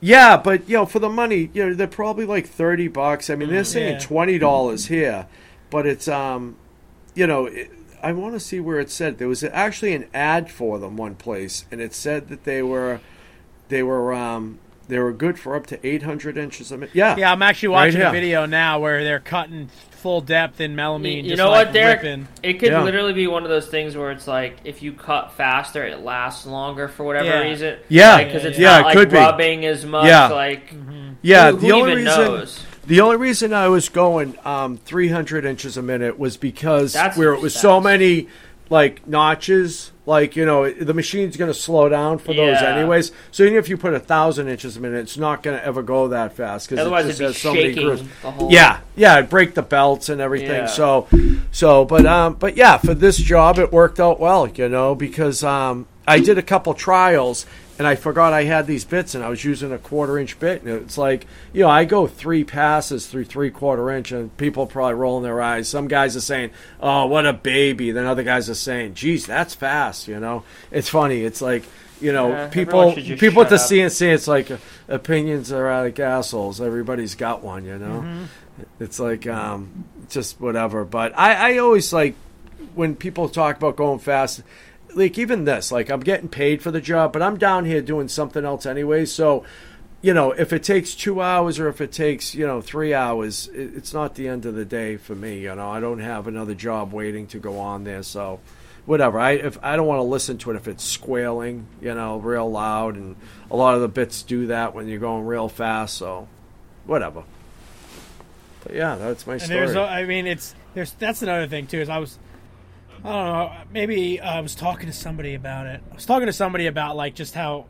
Yeah, but you know, for the money, you know, they're probably like thirty bucks. I mean, they're saying Yeah. twenty dollars here, but it's um, you know, it, I want to see where it said there was actually an ad for them one place, and it said that they were, they were um, they were good for up to eight hundred inches a minute. Yeah, Yeah, I'm actually Right watching a video now where they're cutting full depth in melamine. You, you just know like what, Derek? ripping. It could Yeah. literally be one of those things where it's like if you cut faster, it lasts longer for whatever Yeah. reason. Yeah. because it's Yeah, not it like could be. rubbing as much. Yeah. like yeah. who, the who only even reason, knows? the only reason I was going um, three hundred inches a minute was because That's where it was so many like notches. Like you know, the machine's going to slow down for those Yeah. anyways. So even if you put a thousand inches a minute, it's not going to ever go that fast because Otherwise, it just it'd has be so many shaking grooves. the whole. Yeah, yeah, it'd break the belts and everything. Yeah. So, so, but um, but yeah, for this job, it worked out well, you know, because um, I did a couple trials, and I forgot I had these bits, and I was using a quarter inch bit, and it's like you know I go three passes through three quarter inch, and people are probably rolling their eyes. Some guys are saying, "Oh, what a baby," then other guys are saying, "Geez, that's fast." You know, it's funny. It's like you know, Yeah, people everyone should just people at the up. CNC, it's like opinions are like assholes. Everybody's got one, you know. Mm-hmm. It's like um, just whatever. But I, I always like when people talk about going fast. Like even this, like I'm getting paid for the job, but I'm down here doing something else anyway. So, you know, if it takes two hours or if it takes you know three hours, it, it's not the end of the day for me. You know, I don't have another job waiting to go on there. So, whatever. I if I don't want to listen to it if it's squealing, you know, real loud, and a lot of the bits do that when you're going real fast. So, whatever. But yeah, that's my And story. there's, I mean, it's there's that's another thing too. Is I was, I don't know, maybe uh, I was talking to somebody about it. I was talking to somebody about like just how,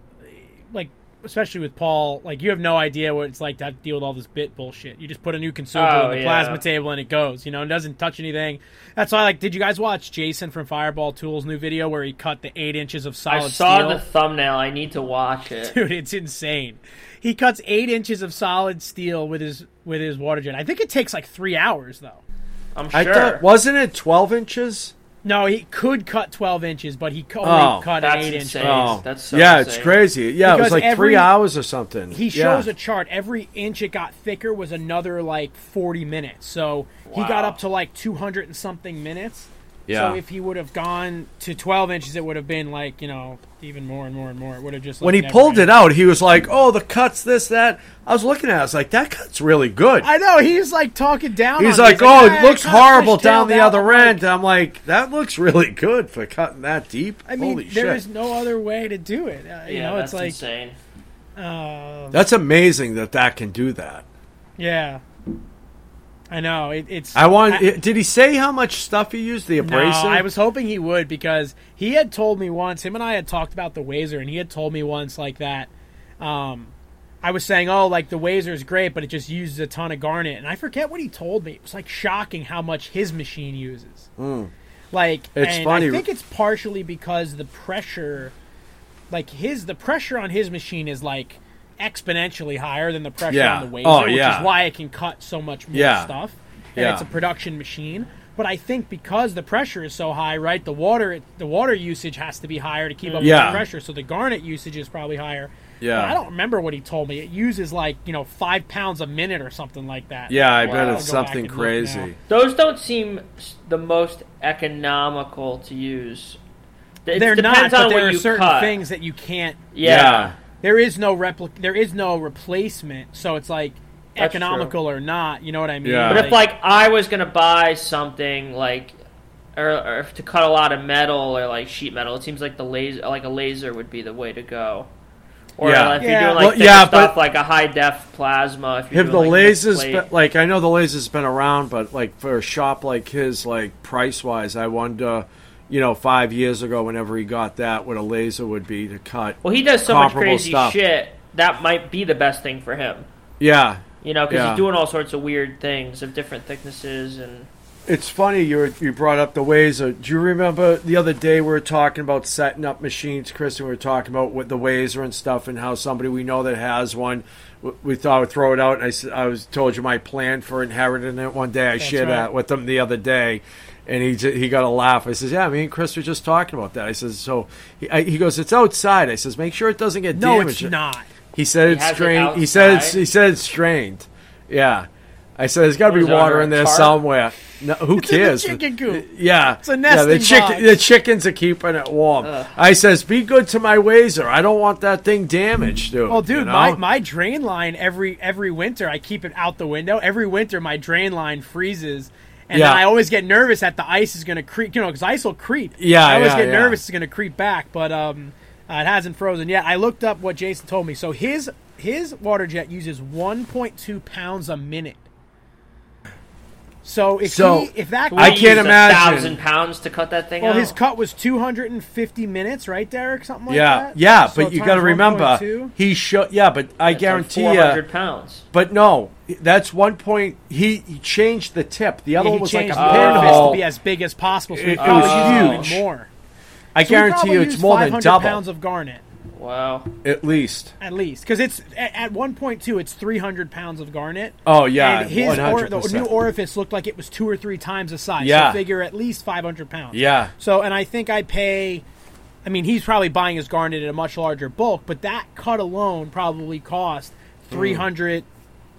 like, especially with Paul, like you have no idea what it's like to have to deal with all this bit bullshit. You just put a new consumable Oh, in the yeah. plasma table and it goes. You know, it doesn't touch anything. That's why, like, did you guys watch Jason from Fireball Tools' new video where he cut the eight inches of solid I saw steel? the thumbnail. I need to watch it. dude it's insane he cuts eight inches of solid steel with his with his water jet i think it takes like three hours though I'm I sure. thought wasn't it 12 inches? No he could cut 12 inches but he co- Oh, only cut an that's eight inch insane. Oh, That's so yeah, it's crazy. Yeah, it was like every- three hours or something. he Yeah. shows a chart every inch it got thicker was another like 40 minutes so he got up to like 200 and something minutes Yeah. so if he would have gone to 12 inches it would have been like you know even more and more and more it would have just like, when he pulled ended. it out, he was like, "Oh, the cuts, this, that." I was looking at, it, I was like, "That cut's really good." I know he's like talking down. He's on like, me. "Oh, "Ah, it looks horrible down the other like, end." I'm like, "That looks really good for cutting that deep." I mean, Holy there shit! is no other way to do it. Uh, you Yeah, know, that's it's like, insane. uh, That's amazing that that can do that. yeah. I know it, it's. I want. I, did he say how much stuff he used? The no, abrasive. I was hoping he would because he had told me once. Him and I had talked about the Wazer, and he had told me once like that. Um, I was saying, oh, like the Wazer is great, but it just uses a ton of garnet, and I forget what he told me. It was like shocking how much his machine uses. Like, Hmm. It's funny. I think it's partially because the pressure, like his, the pressure on his machine is like exponentially higher than the pressure Yeah. on the Wazer, Oh, which is why it can cut so much more Yeah. stuff. And Yeah. it's a production machine. But I think because the pressure is so high, right? The water, the water usage has to be higher to keep up Yeah. with the pressure. So the garnet usage is probably higher. Yeah. But I don't remember what he told me. It uses like you know five pounds a minute or something like that. yeah, I Wow. bet it's something and look now. crazy. Those don't seem the most economical to use. It They're not, but there are certain cut. things that you can't. Yeah. There is no repli- There is no replacement. So it's like That's economical or not. You know what I mean? Yeah. But if like I was gonna buy something like, or, or to cut a lot of metal or like sheet metal, it seems like the laser, like a laser, would be the way to go. Or Yeah. if Yeah. you're doing like Well, yeah, stuff, but- like a high def plasma. If you're Have the like, mixed lasers plate. been, like I know the laser's been around, but like for a shop like his, like price wise, I wonder, you know, five years ago, whenever he got that, what a laser would be to cut. Well, he does so much crazy stuff. shit. That might be the best thing for him. Yeah, You know, because Yeah. he's doing all sorts of weird things of different thicknesses and. it's funny you you brought up the Wazer. Do you remember the other day we were talking about setting up machines, Chris, and we were talking about with the Wazer and stuff, and how somebody we know that has one. We thought I would throw it out, and I was told you my plan for inheriting it one day. I shared right. that with them the other day, and he he got a laugh. I says, "Yeah, me and Chris were just talking about that." I says, "So," he, I, he goes, "It's outside." I says, "Make sure it doesn't get no, damaged." it's not. He said it's has it strained. He said it's outside? he said it's strained. Yeah. I said there's got to be water in there tarp? somewhere. No, who It's in the cares? chicken coop. Yeah, It's a yeah. The nesting chicken, box. the chickens are keeping it warm. I says, be good to my Wazer. I don't want that thing damaged, dude. Well, dude, you know? my, my drain line every every winter I keep it out the window. Every winter my drain line freezes, and Yeah. then I always get nervous that the ice is going to creep. You know, because ice will creep. Yeah, I always yeah, get yeah. nervous it's going to creep back, but um, uh, it hasn't frozen yet. I looked up what Jason told me. So his his water jet uses 1.2 pounds a minute. So if So, he, if that I can't imagine. Thousand pounds to cut that thing well, out. his cut was 250 minutes, right, Derek? Something like yeah, that. yeah, So but you got to remember 1.2? he showed. Yeah, but I It's like guarantee you. 400 pounds. But no, that's one point. He, he changed the tip. The other Yeah, one was like a changed the purpose pinhole. to be as big as possible. So he It- it probably was used huge. more. I So guarantee you, it's more than 500 double. pounds of garnet. Wow. at least. at least because it's at, at one point too. It's three hundred pounds of garnet. Oh yeah, and his or, the new orifice looked like it was two or three times the size. Yeah. so figure at least five hundred pounds. Yeah. So, and I think I pay. I mean, he's probably buying his garnet in a much larger bulk, but that cut alone probably cost hmm. three hundred.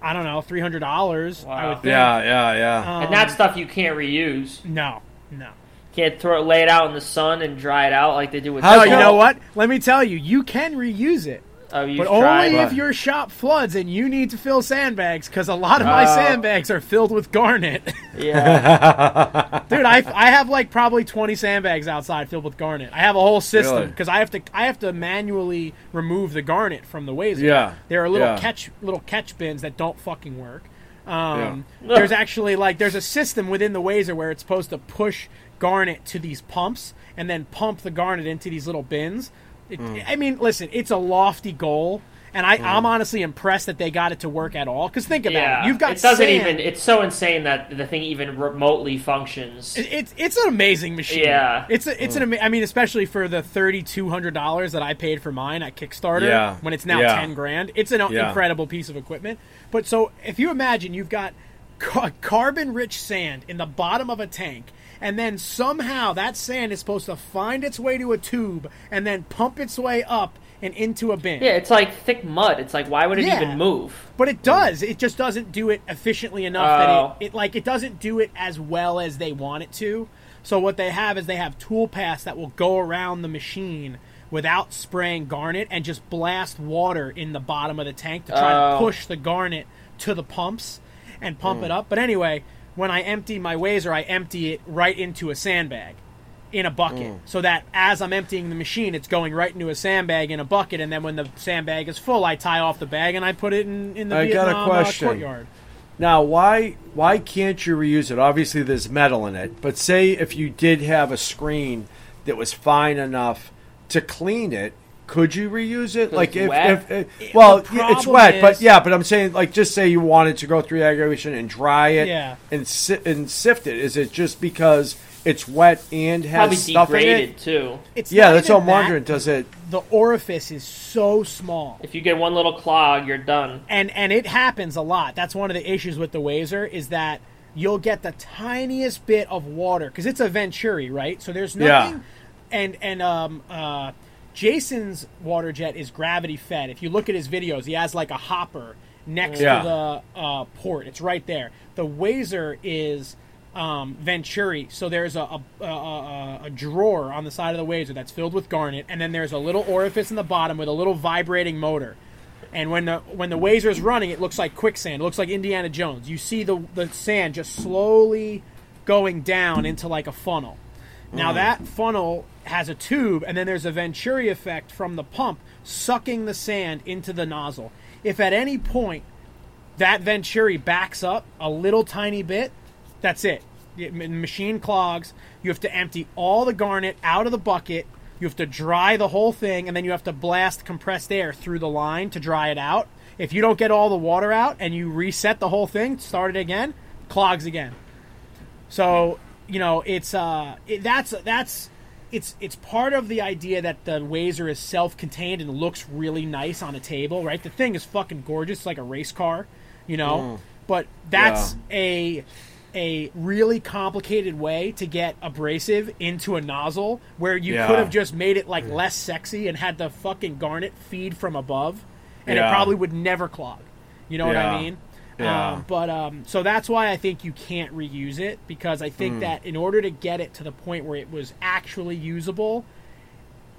I don't know, three hundred dollars. I would think. Yeah, yeah, yeah. Um, and that stuff you can't reuse. No, no. Can't throw it, lay it out in the sun and dry it out like they do with. Oh, you know what? Let me tell you, you can reuse it. Oh, you've But tried. only if your shop floods and you need to fill sandbags, because a lot of my Oh. sandbags are filled with garnet. Yeah. Dude, I, I have like probably twenty sandbags outside filled with garnet. I have a whole system Really? because I have to I have to manually remove the garnet from the wazer. Yeah, there are little yeah. catch little catch bins that don't fucking work. Um, There's actually like there's a system within the wazer where it's supposed to push garnet to these pumps and then pump the garnet into these little bins. It, Hmm. I mean, listen, it's a lofty goal. And I, I'm honestly impressed that they got it to work at all. Because think about yeah. it, you've got it doesn't sand. even. It's so insane that the thing even remotely functions. It- It's it's an amazing machine. Yeah. it's a, it's an ama- I mean, especially for the thirty two hundred dollars that I paid for mine at Kickstarter. Yeah. when it's now Yeah. ten grand, it's an Yeah. incredible piece of equipment. But so if you imagine you've got ca- carbon rich sand in the bottom of a tank. And then somehow that sand is supposed to find its way to a tube and then pump its way up and into a bin. yeah, it's like thick mud. It's like why would it Yeah. even move? But it does. It just doesn't do it efficiently enough Oh. that it, oh. it like it doesn't do it as well as they want it to. So what they have is they have tool paths that will go around the machine without spraying garnet and just blast water in the bottom of the tank to try Oh. to push the garnet to the pumps and pump hmm. it up. But anyway, when I empty my wazer, I empty it right into a sandbag in a bucket so that as I'm emptying the machine, it's going right into a sandbag in a bucket, and then when the sandbag is full, I tie off the bag and I put it in, in the I got a Vietnam uh, question. courtyard. Now, why why can't you reuse it? Obviously, there's metal in it, but say if you did have a screen that was fine enough to clean it, could you reuse it? Like if, wet? if, if well, it's problem wet, but yeah, but I'm saying like just say you wanted to go through the aggravation and dry it, Yeah. and si- and sift it. Is it just because it's wet and has Probably stuff in it? too. It's Yeah, that's even all I'm that. wondering. Does it? The orifice is so small. If you get one little clog, you're done. and and it happens a lot. That's one of the issues with the Wazer is that you'll get the tiniest bit of water because it's a Venturi, right? So there's Yeah. nothing. And and um uh, Jason's water jet is gravity fed. If you look at his videos, he has like a hopper next Yeah. to the uh, port. It's right there. The Wazer is. Um, Venturi. So there's a a, a, a a drawer on the side of the Wazer that's filled with garnet, and then there's a little orifice in the bottom with a little vibrating motor. And when the when the Wazer's running, it looks like quicksand. It looks like Indiana Jones. You see the the sand just slowly going down into like a funnel. Now that funnel has a tube, and then there's a Venturi effect from the pump sucking the sand into the nozzle. If at any point that Venturi backs up a little tiny bit, that's it. The machine clogs. You have to empty all the garnet out of the bucket. You have to dry the whole thing, and then you have to blast compressed air through the line to dry it out. If you don't get all the water out and you reset the whole thing, start it again, clogs again. So you know it's uh it, that's that's it's it's part of the idea that the Wazer is self-contained and looks really nice on a table, right? The thing is fucking gorgeous, it's like a race car, you know. Mm. But that's a a really complicated way to get abrasive into a nozzle where you Yeah. could have just made it like less sexy and had the fucking garnet feed from above, and it probably would never clog. You know what I mean? Yeah. Um, but um, so that's why I think you can't reuse it because I think that in order to get it to the point where it was actually usable,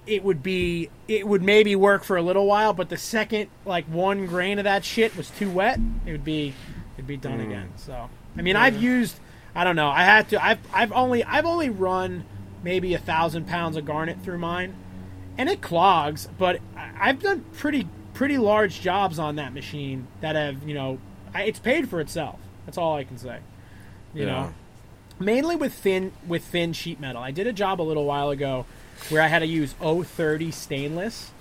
it would be it would maybe work for a little while, but the second like one grain of that shit was too wet, it would be it'd be done again. So I mean, I've used I don't know. I had to. I've I've only I've only run maybe a thousand pounds of garnet through mine, and it clogs. But I've done pretty pretty large jobs on that machine that have you know I, it's paid for itself. That's all I can say. You Yeah. know, mainly with thin with thin sheet metal. I did a job a little while ago where I had to use 030 stainless.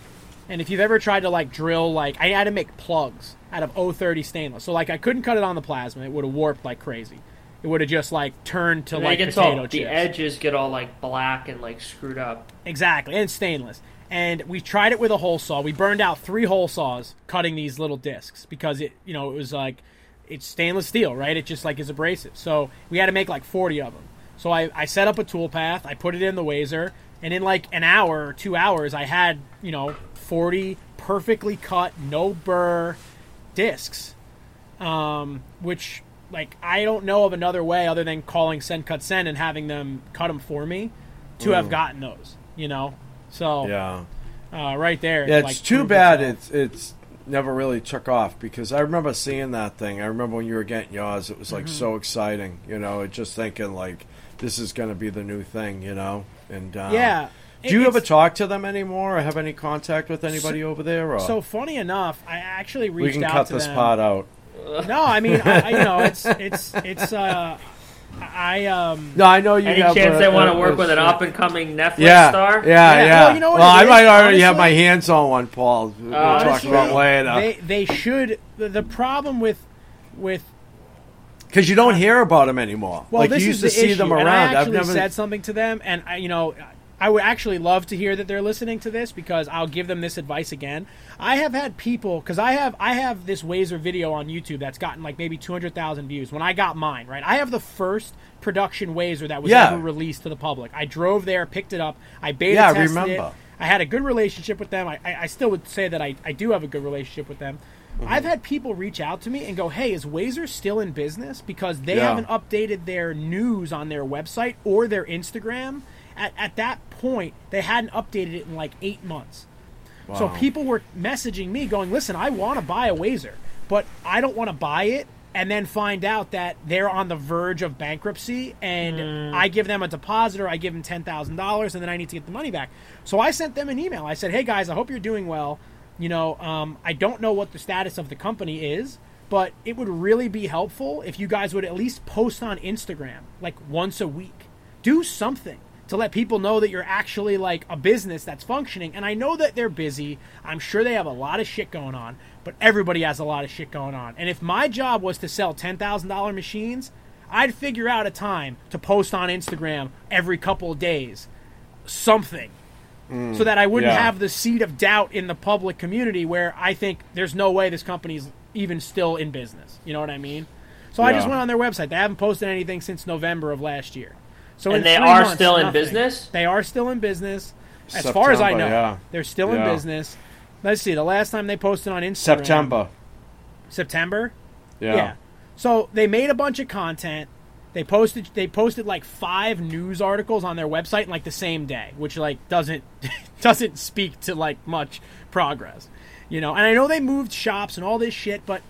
And if you've ever tried to like drill like I had to make plugs out of 030 stainless. So like I couldn't cut it on the plasma. It would have warped like crazy. it would have just like turned to And like potato all, chips. the edges get all like black and like screwed up. Exactly, and stainless. And we tried it with a hole saw. We burned out three hole saws cutting these little discs because it, you know, it was like it's stainless steel, right? It just like is abrasive. So we had to make like 40 of them. So I, I set up a tool path. I put it in the Wazer, and in like an hour or two hours, I had you know 40 perfectly cut, no burr discs, um, which like I don't know of another way other than calling Send Cut Send and having them cut them for me to have gotten those. You know, so Yeah. uh, right there. Yeah, it's like, too bad it's it's never really took off because I remember seeing that thing. I remember when you were getting yours, it was like Mm-hmm. so exciting, you know, just thinking like this is going to be the new thing, you know. And uh, Yeah. do you ever talk to them anymore, or have any contact with anybody over there? Or So funny enough, I actually reached out. we can out cut to this them. part out. No, I mean, I, I, you know, it's it's it's. Uh, I um. No, I know you. Any have chance a- they want to work a- with an up and coming Netflix Yeah, star? yeah, yeah. Yeah, well, you know what well, I is, might already have my hands on one, Paul. We'll talk honestly, about later. They they should. The, the problem with with Because you don't hear about them anymore. well, like this you used is to the see issue, them and around. I I've actually never said something to them, and I, you know, I would actually love to hear that they're listening to this because I'll give them this advice again. I have had people because I have I have this Wazer video on YouTube that's gotten like maybe two hundred thousand views. When I got mine, right, I have the first production Wazer that was Yeah. ever released to the public. I drove there, picked it up, I beta Yeah, I tested it. I had a good relationship with them. I, I, I still would say that I, I do have a good relationship with them. Mm-hmm. I've had people reach out to me and go, "Hey, is Wazer still in business?" Because they Yeah. haven't updated their news on their website or their Instagram. At, at that point, they hadn't updated it in like eight months. So people were messaging me, going, "Listen, I want to buy a Wazer, but I don't want to buy it." And then find out that they're on the verge of bankruptcy, and I give them a deposit or I give them ten thousand dollars, and then I need to get the money back. So I sent them an email. I said, "Hey guys, I hope you're doing well. You know, um, I don't know what the status of the company is, but it would really be helpful if you guys would at least post on Instagram like once a week. Do something to let people know that you're actually like a business that's functioning. And I know that they're busy. I'm sure they have a lot of shit going on, but everybody has a lot of shit going on. And if my job was to sell $10,000 machines, I'd figure out a time to post on Instagram every couple of days something mm, so that I wouldn't yeah. have the seed of doubt in the public community where I think there's no way this company's even still in business. You know what I mean? So I just went on their website. They haven't posted anything since November of last year. So And they are months, still in nothing. business? They are still in business, as far as I know. yeah. They're still in business. Let's see. The last time they posted on Instagram, September. September. Yeah. Yeah. So they made a bunch of content. They posted they posted like five news articles on their website in like the same day, which like doesn't doesn't speak to like much progress. You know, and I know they moved shops and all this shit, but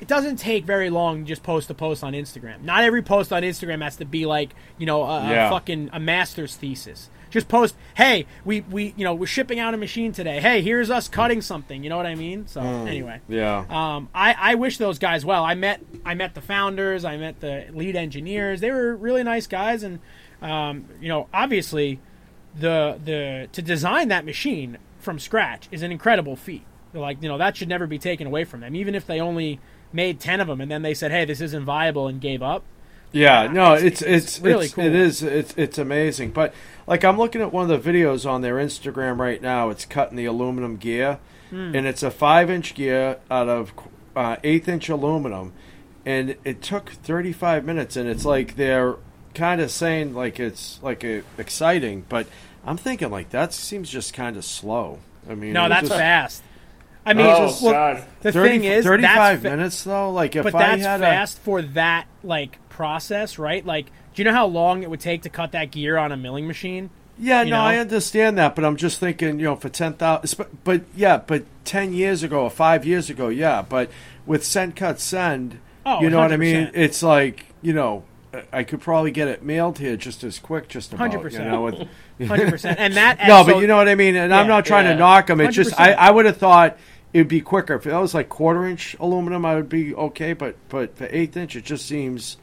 it doesn't take very long to just post a post on Instagram. Not every post on Instagram has to be like, you know, a, Yeah. a fucking a master's thesis. Just post, hey, we we you know, we're shipping out a machine today. Hey, here's us cutting something. You know what I mean? So anyway. Yeah. Um, I, I wish those guys well. I met I met the founders. I met the lead engineers. They were really nice guys, and um, you know, obviously, the the to design that machine from scratch is an incredible feat. Like you know, that should never be taken away from them, even if they only made ten of them and then they said, "Hey, this isn't viable," and gave up. Yeah, no, it's- it's it's, really it's- cool. It is it's it's amazing. But like I'm looking at one of the videos on their Instagram right now. It's cutting the aluminum gear, Hmm. and it's a five inch gear out of uh, eighth inch aluminum, and it took 35 minutes. And it's like they're kind of saying like it's like a, exciting, but I'm thinking like that seems just kind of slow. I mean, No, that's just- fast. I mean, Oh, well, God. the 30 thing is, 35 that's fa- minutes though. Like if but I that's had fast for that like process, right? Like, do you know how long it would take to cut that gear on a milling machine? Yeah, you no, know? I understand that, but I'm just thinking, you know, for ten thousand, but yeah, but ten years ago or five years ago, yeah, but with send cut send, Oh, you know what I mean? It's like you know, I could probably get it mailed here just as quick, just about, 100%. you know. With, Hundred percent, and that no, so- but you know what I mean, and I'm not trying yeah. to knock them. It's just I, I would have thought it'd be quicker if that was like quarter inch aluminum. I would be okay, but but for eighth inch, it just seems.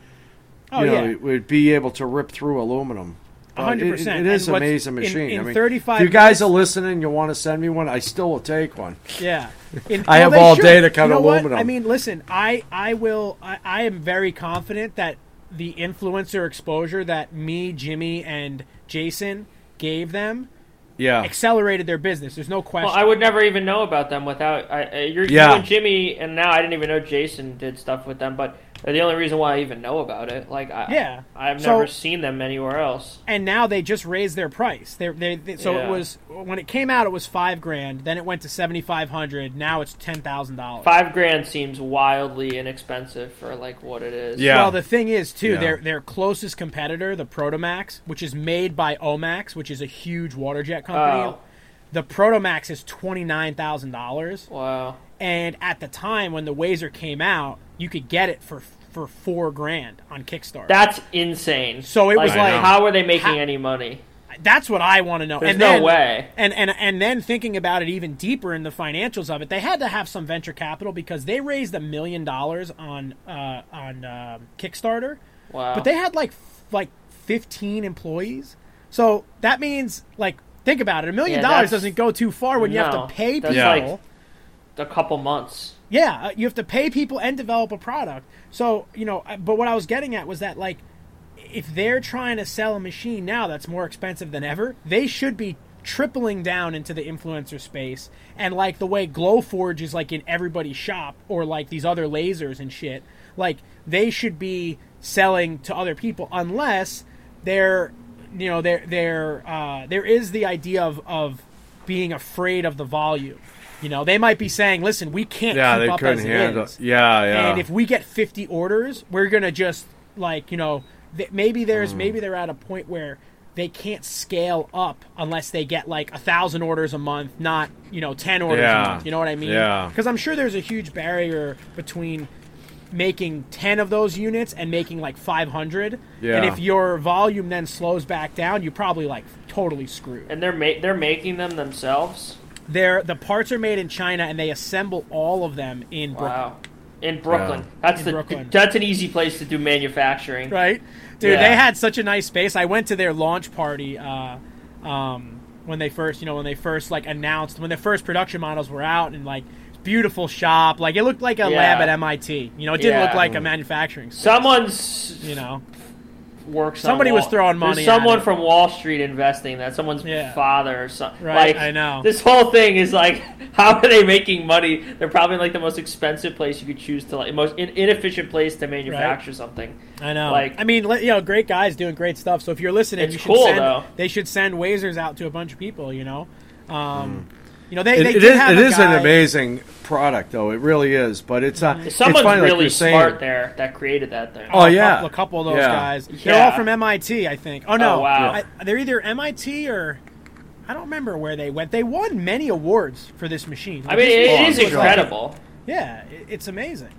Oh you know, yeah, it would be able to rip through aluminum. 100%. It, it is what's- amazing machine. in I mean, 35 if you guys minutes- are listening, you want to send me one, I still will take one. yeah. In- I have all should. day to cut you know what? aluminum. I mean, listen, I I will. I, I am very confident that the influencer exposure that me, Jimmy, and Jason gave them Yeah. accelerated their business. There's no question. Well, I would never even know about them without I, uh, you're, Yeah. you and Jimmy, and now I didn't even know Jason did stuff with them. But they're the only reason why I even know about it. Like, I, Yeah. I've So- never seen them anywhere else. and now they just raised their price. They're, they they so Yeah. it was when it came out, it was five grand. Then it went to seventy five hundred. Now it's ten thousand dollars. Five grand seems wildly inexpensive for like what it is. Yeah. Well, the thing is, too, Yeah. their their closest competitor, the Protomax, which is made by Omax, which is a huge water jet oh. company. Oh. The Protomax is twenty nine thousand dollars, Wow. and at the time when the Wazer came out, you could get it for for four grand on Kickstarter. That's insane. So it was like- how are they making how- any money? That's what I want to know. There's and no way. And, and and then thinking about it even deeper in the financials of it, they had to have some venture capital because they raised a million dollars on uh, on um Kickstarter. Wow. But they had like like 15 employees. So that means like think about it. A million dollars doesn't go too far when you have to pay people. like- a couple months. Yeah, uh, you have to pay people and develop a product. So, you know, but what I was getting at was that, like, if they're trying to sell a machine now that's more expensive than ever, they should be tripling down into the influencer space. And, like, the way Glowforge is, like, in everybody's shop, or, like, these other lasers and shit, like, they should be selling to other people unless they're, you know, they're, they're, uh, there is the idea of, of being afraid of the volume. You know, they might be saying, "Listen, we can't Yeah, keep they up couldn't as handle. is. Yeah, yeah. And if we get 50 orders, we're gonna just like you know th- maybe there's Mm. maybe they're at a point where they can't scale up unless they get like a thousand orders a month, not you know 10 orders Yeah. a month. You know what I mean? Yeah. Because I'm sure there's a huge barrier between making 10 of those units and making like 500 Yeah. and if your volume then slows back down you probably like totally screwed And they're ma- they're making them themselves. They're the parts are made in china and they assemble all of them in brooklyn Wow. In Brooklyn. Yeah. That's In the Brooklyn. that's an easy place to do manufacturing. right? Dude, Yeah. they had such a nice space. I went to their launch party uh, um, when they first, you know, when they first like announced when the first production models were out and like beautiful shop, like it looked like a Yeah. lab at MIT. You know, it didn't Yeah. look like a manufacturing. Space, Someone's you know, works. on Somebody was Wall- throwing There's money at someone it. from Wall Street investing that. Someone's Yeah. father or something. Right, Like, I know. This whole thing is like, how are they making money? They're probably like the most expensive place you could choose to like, most in- inefficient place to manufacture something. I know. Like- I mean, li- you know, great guys doing great stuff. So if you're listening, It's you should cool, send, though. They should send Wazers out to a bunch of people. You know, um, you know, they, It, they it did is, have it a is guy- an amazing product, though. It really is. But it's uh, it's Someone's funny, really you're smart there that created that thing. Oh, a yeah. couple, a couple of those Yeah. guys. They're all from MIT, I think. Oh no, Oh, wow. I, they're either MIT or I don't remember where they went. They won many awards for this machine. I mean, it, machine it is was like- incredible. yeah, it, it's amazing.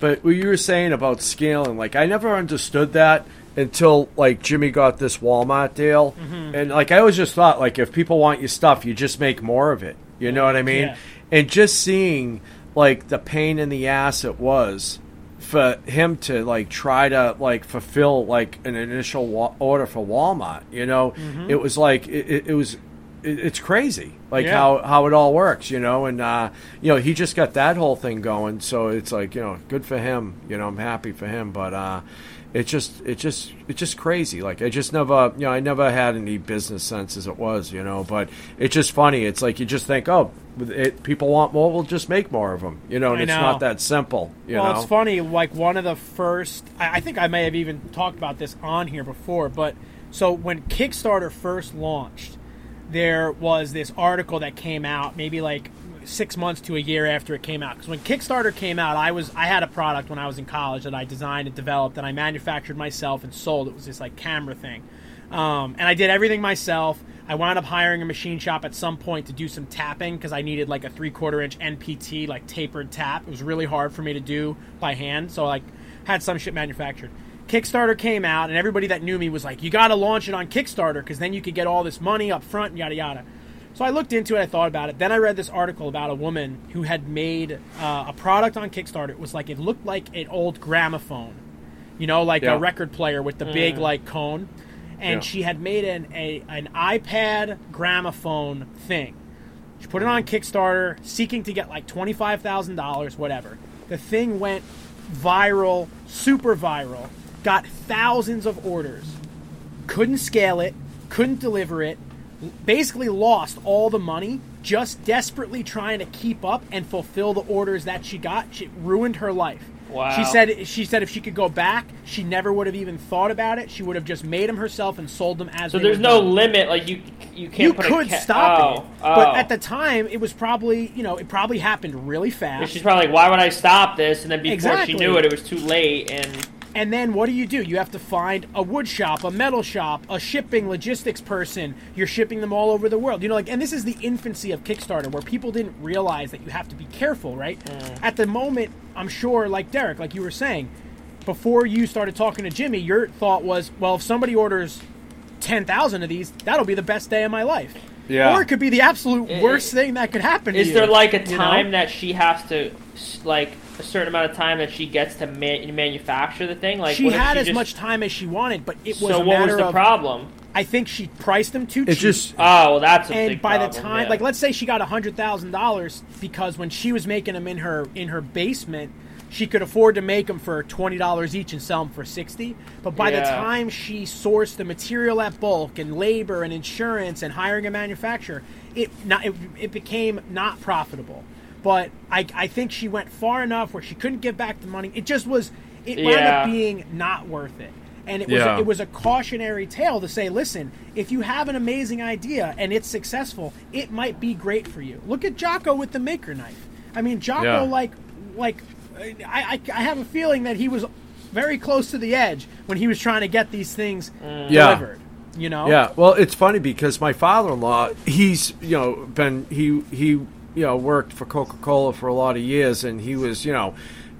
But what you were saying about scaling, like I never understood that until like Jimmy got this Walmart deal, Mm-hmm. and like I always just thought like if people want your stuff, you just make more of it. You know what I mean? Yeah. And just seeing like the pain in the ass it was for him to like try to like fulfill like an initial wa- order for Walmart. You know, Mm-hmm. it was like it, it, was. It, it's crazy, like Yeah. how how it all works, you know. And uh, you know, he just got that whole thing going, so it's like you know, good for him. You know, I'm happy for him, but uh, it's just it's just it's just crazy. Like I just never, you know, I never had any business sense as it was, you know. But it's just funny. It's like you just think, oh, it, people want more, we'll just make more of them, you know. And it's not that simple, you well, know. it's funny. Like one of the first, I, I think I may have even talked about this on here before. But so when Kickstarter first launched, there was this article that came out maybe like six months to a year after it came out. Because when Kickstarter came out, I was I had a product when I was in college that I designed and developed and I manufactured myself and sold. It was this like camera thing, um, and I did everything myself. I wound up hiring a machine shop at some point to do some tapping because I needed like a three quarter inch NPT like tapered tap. It was really hard for me to do by hand, so like had some shit manufactured. Kickstarter came out, and everybody that knew me was like, "You got to launch it on Kickstarter because then you could get all this money up front, yada yada." So I looked into it, I thought about it. Then I read this article about a woman who had made uh, a product on Kickstarter. It was like it looked like an old gramophone, you know, like Yeah. a record player with the big like cone, and Yeah. she had made an a, an iPad gramophone thing. She put it on Kickstarter, seeking to get like twenty five thousand dollars, whatever. The thing went viral, super viral, got thousands of orders, couldn't scale it, couldn't deliver it, basically lost all the money just desperately trying to keep up and fulfill the orders that she got. She ruined her life. Wow. She said she said if she could go back, she never would have even thought about it. She would have just made them herself and sold them as So there's no done. limit. Like you, you can't. You put could a ca- stop oh, it, oh. but oh. at the time, it was probably you know it probably happened really fast. she's probably like, "Why would I stop this?" And then before Exactly. she knew it, it was too late. And And then what do you do? You have to find a wood shop, a metal shop, a shipping logistics person. You're shipping them all over the world. You know, like, and this is the infancy of Kickstarter, where people didn't realize that you have to be careful, right? Mm. At the moment, I'm sure, like Derek, like you were saying, before you started talking to Jimmy, your thought was, well, if somebody orders ten thousand of these, that'll be the best day of my life. Yeah. Or it could be the absolute worst thing that could happen. to is you, there like a you know? time that she has to, like, a certain amount of time that she gets to man- manufacture the thing? Like, she what if had she as just- much time as she wanted, but it was So a what matter was the of. problem? I think she priced them too It's cheap. just Oh, well, that's a and big by the time yeah. like let's say she got a hundred thousand dollars because when she was making them in her in her basement she could afford to make them for twenty dollars each and sell them for sixty. But by the time she sourced the material at bulk and labor and insurance and hiring a manufacturer, it not it, it became not profitable. But I I think she went far enough where she couldn't give back the money. It just was it wound up being not worth it. And it was Yeah. it was a cautionary tale to say, listen, if you have an amazing idea and it's successful, it might be great for you. Look at Jocko with the maker knife. I mean, Jocko Yeah. like like I, I I have a feeling that he was very close to the edge when he was trying to get these things mm. Yeah. delivered. You know? Yeah, well, it's funny because my father-in-law, he's you know been he he you know worked for Coca-Cola for a lot of years, and he was you know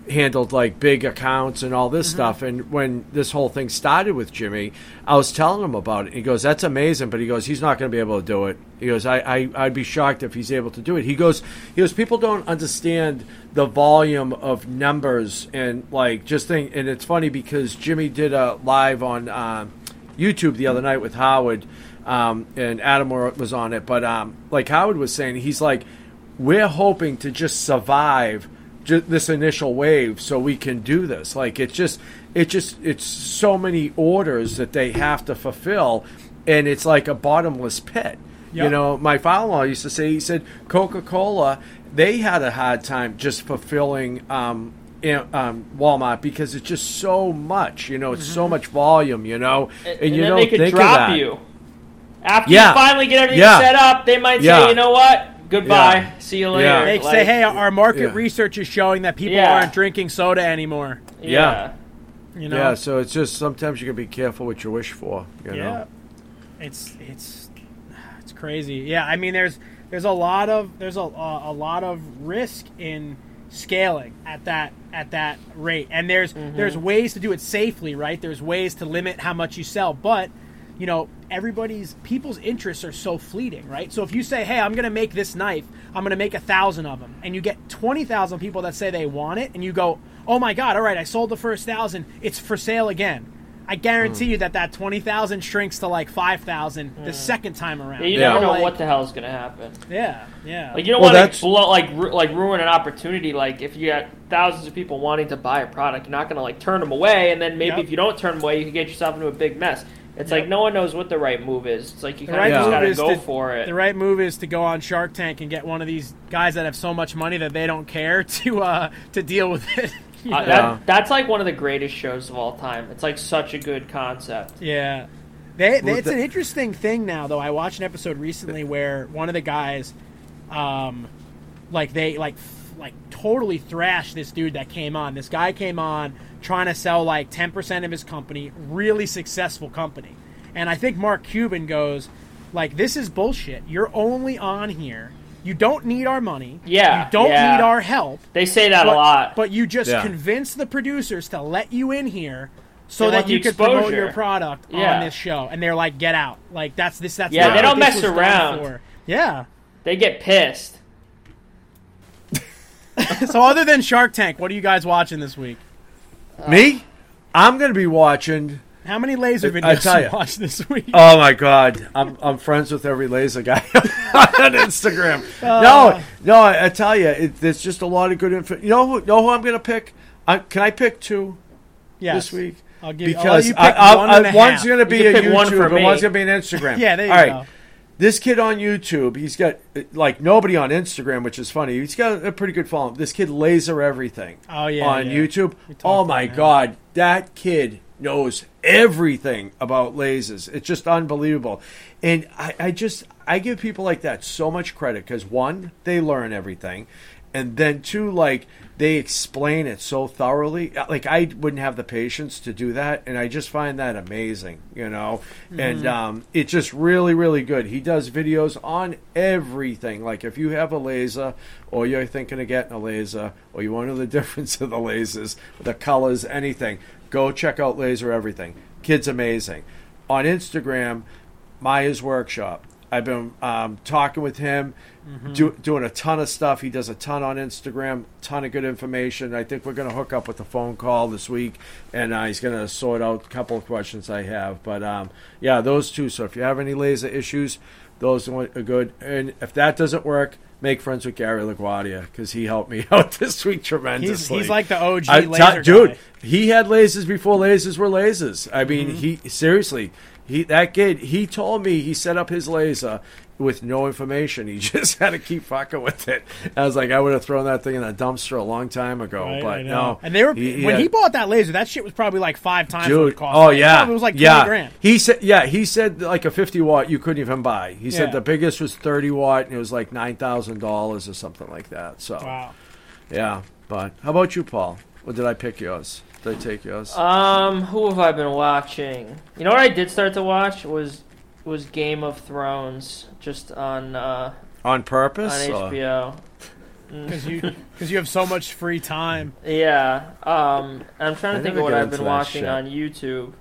handled like big accounts and all this stuff. And when this whole thing started with Jimmy, I was telling him about it. He goes, "That's amazing," but he goes, "He's not going to be able to do it." He goes, I, "I I'd be shocked if he's able to do it." He goes, "He goes, people don't understand the volume of numbers and like just think." And it's funny because Jimmy did a live on. Um, YouTube the other night with Howard, um, and Adam was on it. But um, like Howard was saying, he's like, we're hoping to just survive ju- this initial wave so we can do this. Like it's just, it just, it's so many orders that they have to fulfill, and it's like a bottomless pit. You know, my father-in-law used to say, he said Coca-Cola, they had a hard time just fulfilling um, um, Walmart because it's just so much. You know, it's so much volume. You know, and, and you don't they could think drop of that. you. After Yeah. you finally get everything Yeah. set up, they might Yeah. say, you know what? Goodbye. Yeah. See you later. Yeah. They Like, say, hey, our market Yeah. research is showing that people Yeah. aren't drinking soda anymore. yeah. You know? Yeah, so it's just sometimes you can be careful what you wish for. You Yeah, know? it's it's it's crazy. Yeah, I mean, there's there's a lot of there's a a, a lot of risk in scaling at that at that rate, and there's there's mm-hmm. ways to do it safely, right? There's ways to limit how much you sell, but you know everybody's people's interests are so fleeting right so if you say hey i'm going to make this knife i'm going to make a thousand of them and you get 20000 people that say they want it and you go oh my god all right i sold the first thousand it's for sale again i guarantee Hmm. you that that 20000 shrinks to like 5000 the second time around Yeah, you Yeah. never know Like, what the hell is gonna happen. yeah yeah Like you don't Well, want to blow, like ru- like ruin an opportunity. Like if you got thousands of people wanting to buy a product, you're not gonna like turn them away. And then maybe Yep. if you don't turn them away, you can get yourself into a big mess. It's Yep. like no one knows what the right move is. It's like you the kind right of just gotta go to, for it. The right move is to go on Shark Tank and get one of these guys that have so much money that they don't care to uh, to deal with it. you Uh, know? that, that's like one of the greatest shows of all time. It's like such a good concept. Yeah. They, they, it's an interesting thing now, though. I watched an episode recently where one of the guys, um, like they like f- like totally thrashed this dude that came on. This guy came on trying to sell like ten percent of his company, really successful company, and I think Mark Cuban goes like, "This is bullshit. You're only on here. You don't need our money. Yeah, you don't yeah. need our help." They say that but, a lot. But you just Yeah. convince the producers to let you in here so They that you could promote your product Yeah. on this show. And they're like, get out. Like that's this. That's Yeah, they don't mess around. Yeah. they get pissed. so other than Shark Tank, what are you guys watching this week? Me? I'm going to be watching. How many laser I videos tell do you watch this week? Oh my God, I'm I'm friends with every laser guy on Instagram. Uh. no, no, I, I tell you, it, there's just a lot of good info. You know who? Know who I'm going to pick? I, can I pick two yes. this week? I'll give- I'll because you pick I, I, one I- and a one's going to be You a can pick one for YouTube and one's going to be an Instagram. Yeah, there you All right. This kid on YouTube, he's got like nobody on Instagram, which is funny. He's got a pretty good following. This kid laser everything. Oh, yeah, on yeah. YouTube. Oh my that. god, that kid knows everything about lasers. It's just unbelievable, and I, I just I give people like that so much credit because one, they learn everything, and then two, like they explain it so thoroughly. Like I wouldn't have the patience to do that, and I just find that amazing, you know. And um, it's just really, really good. He does videos on everything. Like if you have a laser, or you're thinking of getting a laser, or you want to know the difference of the lasers, the colors, anything, go check out Laser Everything. Kid's amazing. On Instagram, Maya's Workshop. I've been um, talking with him, do, doing a ton of stuff. He does a ton on Instagram, ton of good information. I think we're going to hook up with a phone call this week, and uh, he's going to sort out a couple of questions I have. But um, yeah, those two. So if you have any laser issues, those are good. And if that doesn't work, make friends with Gary LaGuardia because he helped me out this week tremendously. he's like the OG I- laser dude. guy. He had lasers before lasers were lasers. I mean, Mm-hmm. he seriously, he that kid. He told me he set up his laser with no information. He just had to keep fucking with it. I was like, I would have thrown that thing in a dumpster a long time ago, Right, but I know. no. And they were He- when had- he bought that laser, that shit was probably like five times what it Dude, cost. oh It yeah, it was like yeah. grand. He said, yeah, he said like a fifty watt you couldn't even buy. He said the biggest was thirty watt, and it was like nine thousand dollars or something like that. So Wow. yeah, but how about you, Paul? Or did I pick yours? Did I take yours? Um, who have I been watching? You know what I did start to watch was was Game of Thrones, just on uh, On on purpose? or- HBO. Because you because you have so much free time. Yeah. Um, I'm trying I to think never of what get I've into been that watching shit. on YouTube.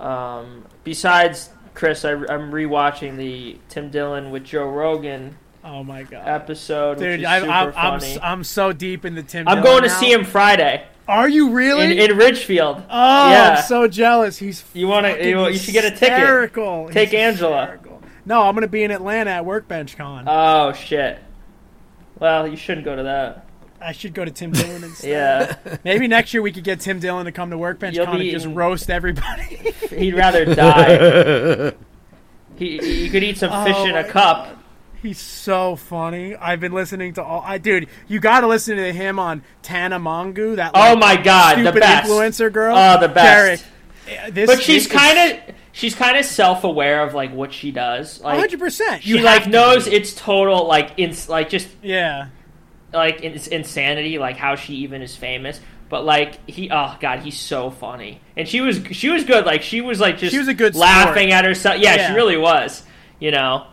Um, besides Chris, I, I'm rewatching the Tim Dillon with Joe Rogan Oh my god. episode, which Dude, is I, super I'm, I'm, funny. s- I'm so deep in the Tim. I'm Dillon going to now. see him Friday Are you really? in, in Ridgefield. oh, yeah. I'm so jealous. He's You wanna- you- you should get a ticket. hysterical. Take He's Angela. hysterical. No, I'm gonna be in Atlanta at Workbench Con. Oh shit. Well, you shouldn't go to that. I should go to Tim Dillon instead. Yeah, Maybe next year we could get Tim Dillon to come to Workbench You'll Con and be just roast everybody. he'd rather die. he, you could eat some fish Oh in a my cup. He's so funny. I've been listening to all. I dude, you got to listen to him on Tana Mongeau. That Oh my god, the best influencer girl. Oh, the best. Derek, this But she's kind of she's kind of self aware of like what she does. Like 100%. she You like knows be. it's total like ins like just Yeah. like it's insanity like how she even is famous. But like he, oh god, he's so funny, and she was she was good. Like she was like just She was a good laughing sport. at herself. Yeah, Yeah. she really was. You know,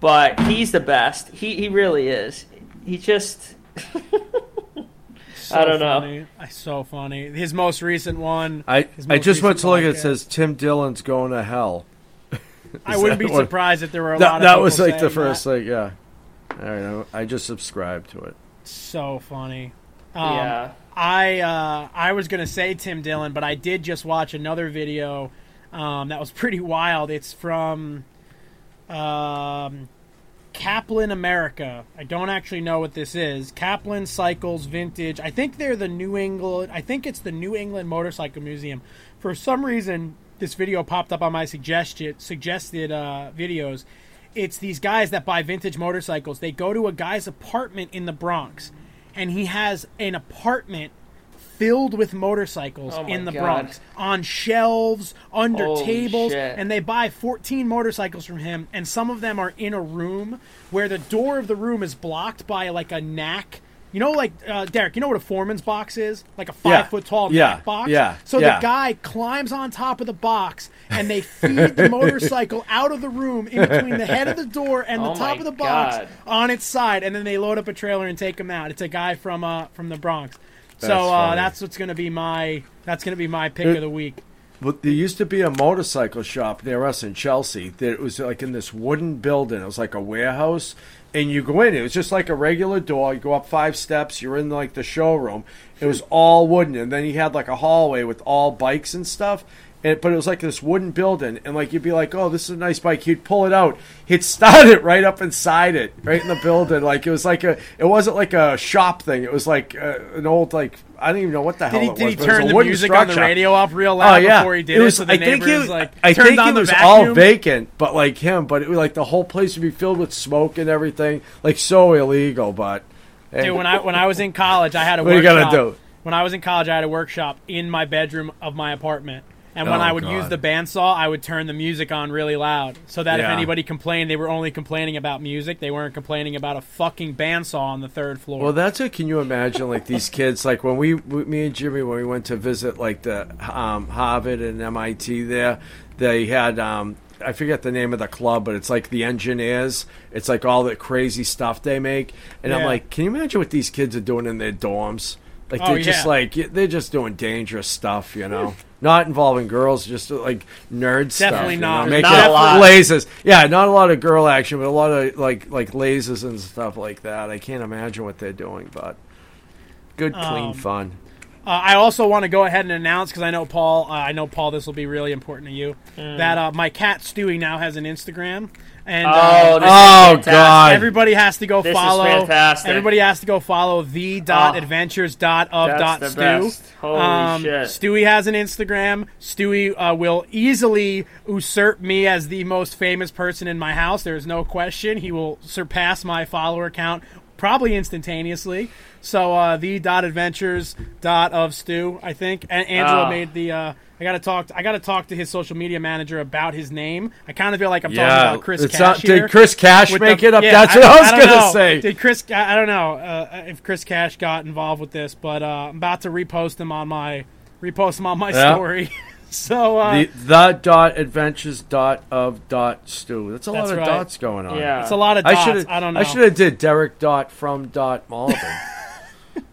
but he's the best. He he really is. He just So I don't know. funny. I so funny. His most recent one. I, I just went to look it says Tim Dillon's going to hell. I wouldn't be that what- surprised if there were a lot That, of that was like the first that. like yeah. All right, I, I just subscribed to it. So funny. Um, yeah. I uh, I was gonna say Tim Dillon, but I did just watch another video um, that was pretty wild. It's from um, Kaplan America. I don't actually know what this is. Kaplan Cycles Vintage. I think they're the New England. I think it's the New England Motorcycle Museum. For some reason, this video popped up on my suggested suggested uh, videos. It's these guys that buy vintage motorcycles. They go to a guy's apartment in the Bronx, and he has an apartment filled with motorcycles Oh in the God. Bronx on shelves, under Holy tables, shit. and they buy 14 motorcycles from him, and some of them are in a room where the door of the room is blocked by like a knack. You know, like uh, Derek, you know what a foreman's box is? Like a five Yeah. foot tall Yeah. box. Yeah. So Yeah. the guy climbs on top of the box, and they feed the motorcycle out of the room in between the head of the door and the Oh top of the box God. on its side, and then they load up a trailer and take him out. It's a guy from uh, from the Bronx. So That's uh, that's what's gonna be my that's gonna be my pick It- of the week. But there used to be a motorcycle shop near us in Chelsea. That it was like in this wooden building. It was like a warehouse, and you go in. It was just like a regular door. You go up five steps. You're in like the showroom, It was all wooden, and then you had like a hallway with all bikes and stuff. And, but it was like this wooden building, and like you'd be like, "Oh, this is a nice bike." He'd pull it out. He'd start it right up inside it, right in the building. Like it was like a. It wasn't like a shop thing. It was like uh, an old like I don't even know what the hell Did he, it did was. he it was turn the music on the radio off real loud Oh yeah, before he did it? was, so the I think neighbors it, like I turned think on it the was vacuum? all vacant, but like him, but it was like the whole place would be filled with smoke and everything, like so illegal. But hey, Dude, when I when I was in college, I had a What you workshop. gotta do? When I was in college, I had a workshop in my bedroom of my apartment. And when Oh, I would God. use the bandsaw, I would turn the music on really loud, so that if anybody complained, they were only complaining about music. They weren't complaining about a fucking bandsaw on the third floor. Well, that's it. Can you imagine, like these kids, like when we, we- me and Jimmy, when we went to visit, like the um, Harvard and MIT, there, they had, um, I forget the name of the club, but it's like the engineers. It's like all the crazy stuff they make, and I'm like, can you imagine what these kids are doing in their dorms? Like Oh, they're just like they're just doing dangerous stuff, you know. Not involving girls, just like nerd stuff. Definitely you not. Know? Making Not a lot. lasers. Yeah, not a lot of girl action, but a lot of like like lasers and stuff like that. I can't imagine what they're doing, but good, clean Um, fun. Uh, I also want to go ahead and announce because I know Paul. Uh, I know Paul. This will be really important to you. That uh, my cat Stewie now has an Instagram, and Oh, uh, Oh. God. everybody has to go This is follow. fantastic. Everybody has to go follow the dot Oh. adventures dot of dot stew. best. Holy um, shit. Stewie has an Instagram. Stewie uh, will easily usurp me as the most famous person in my house. There is no question. He will surpass my follower count probably instantaneously. So uh, the dot adventures dot of stew, I think. And Angela Ah. made the. I gotta talk. I gotta talk to his social media manager about his name. I kind of feel like I'm talking about Chris Cash not- did Chris Cash make the- it up? yeah, That's what I was don't gonna know. say. Did Chris? I I don't know uh, if Chris Cash got involved with this, but uh, I'm about to repost him on my repost him on my Yeah. story. so uh, The the dot adventures dot of dot stew. That's a That's lot of right. dots going on. Yeah. it's a lot of I dots. should I, don't know. I should have did Derek dot from dot Malvin.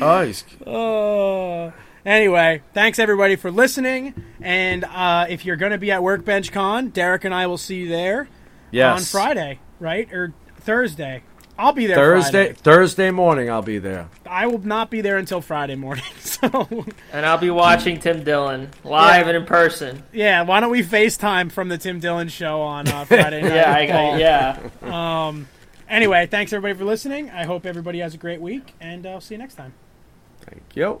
oh, he's, Uh, anyway, thanks everybody for listening. And uh, if you're going to be at Workbench Con, Derek and I will see you there yes. on Friday, right or Thursday. I'll be there Thursday Friday. Thursday morning. I'll be there. I will not be there until Friday morning. So And I'll be watching Tim Dillon live Yeah. and in person. yeah, why don't we FaceTime from the Tim Dillon show on uh, Friday night? Yeah, I with Paul. got, yeah. Anyway, thanks everybody for listening. I hope everybody has a great week, and uh, I'll see you next time. Thank you.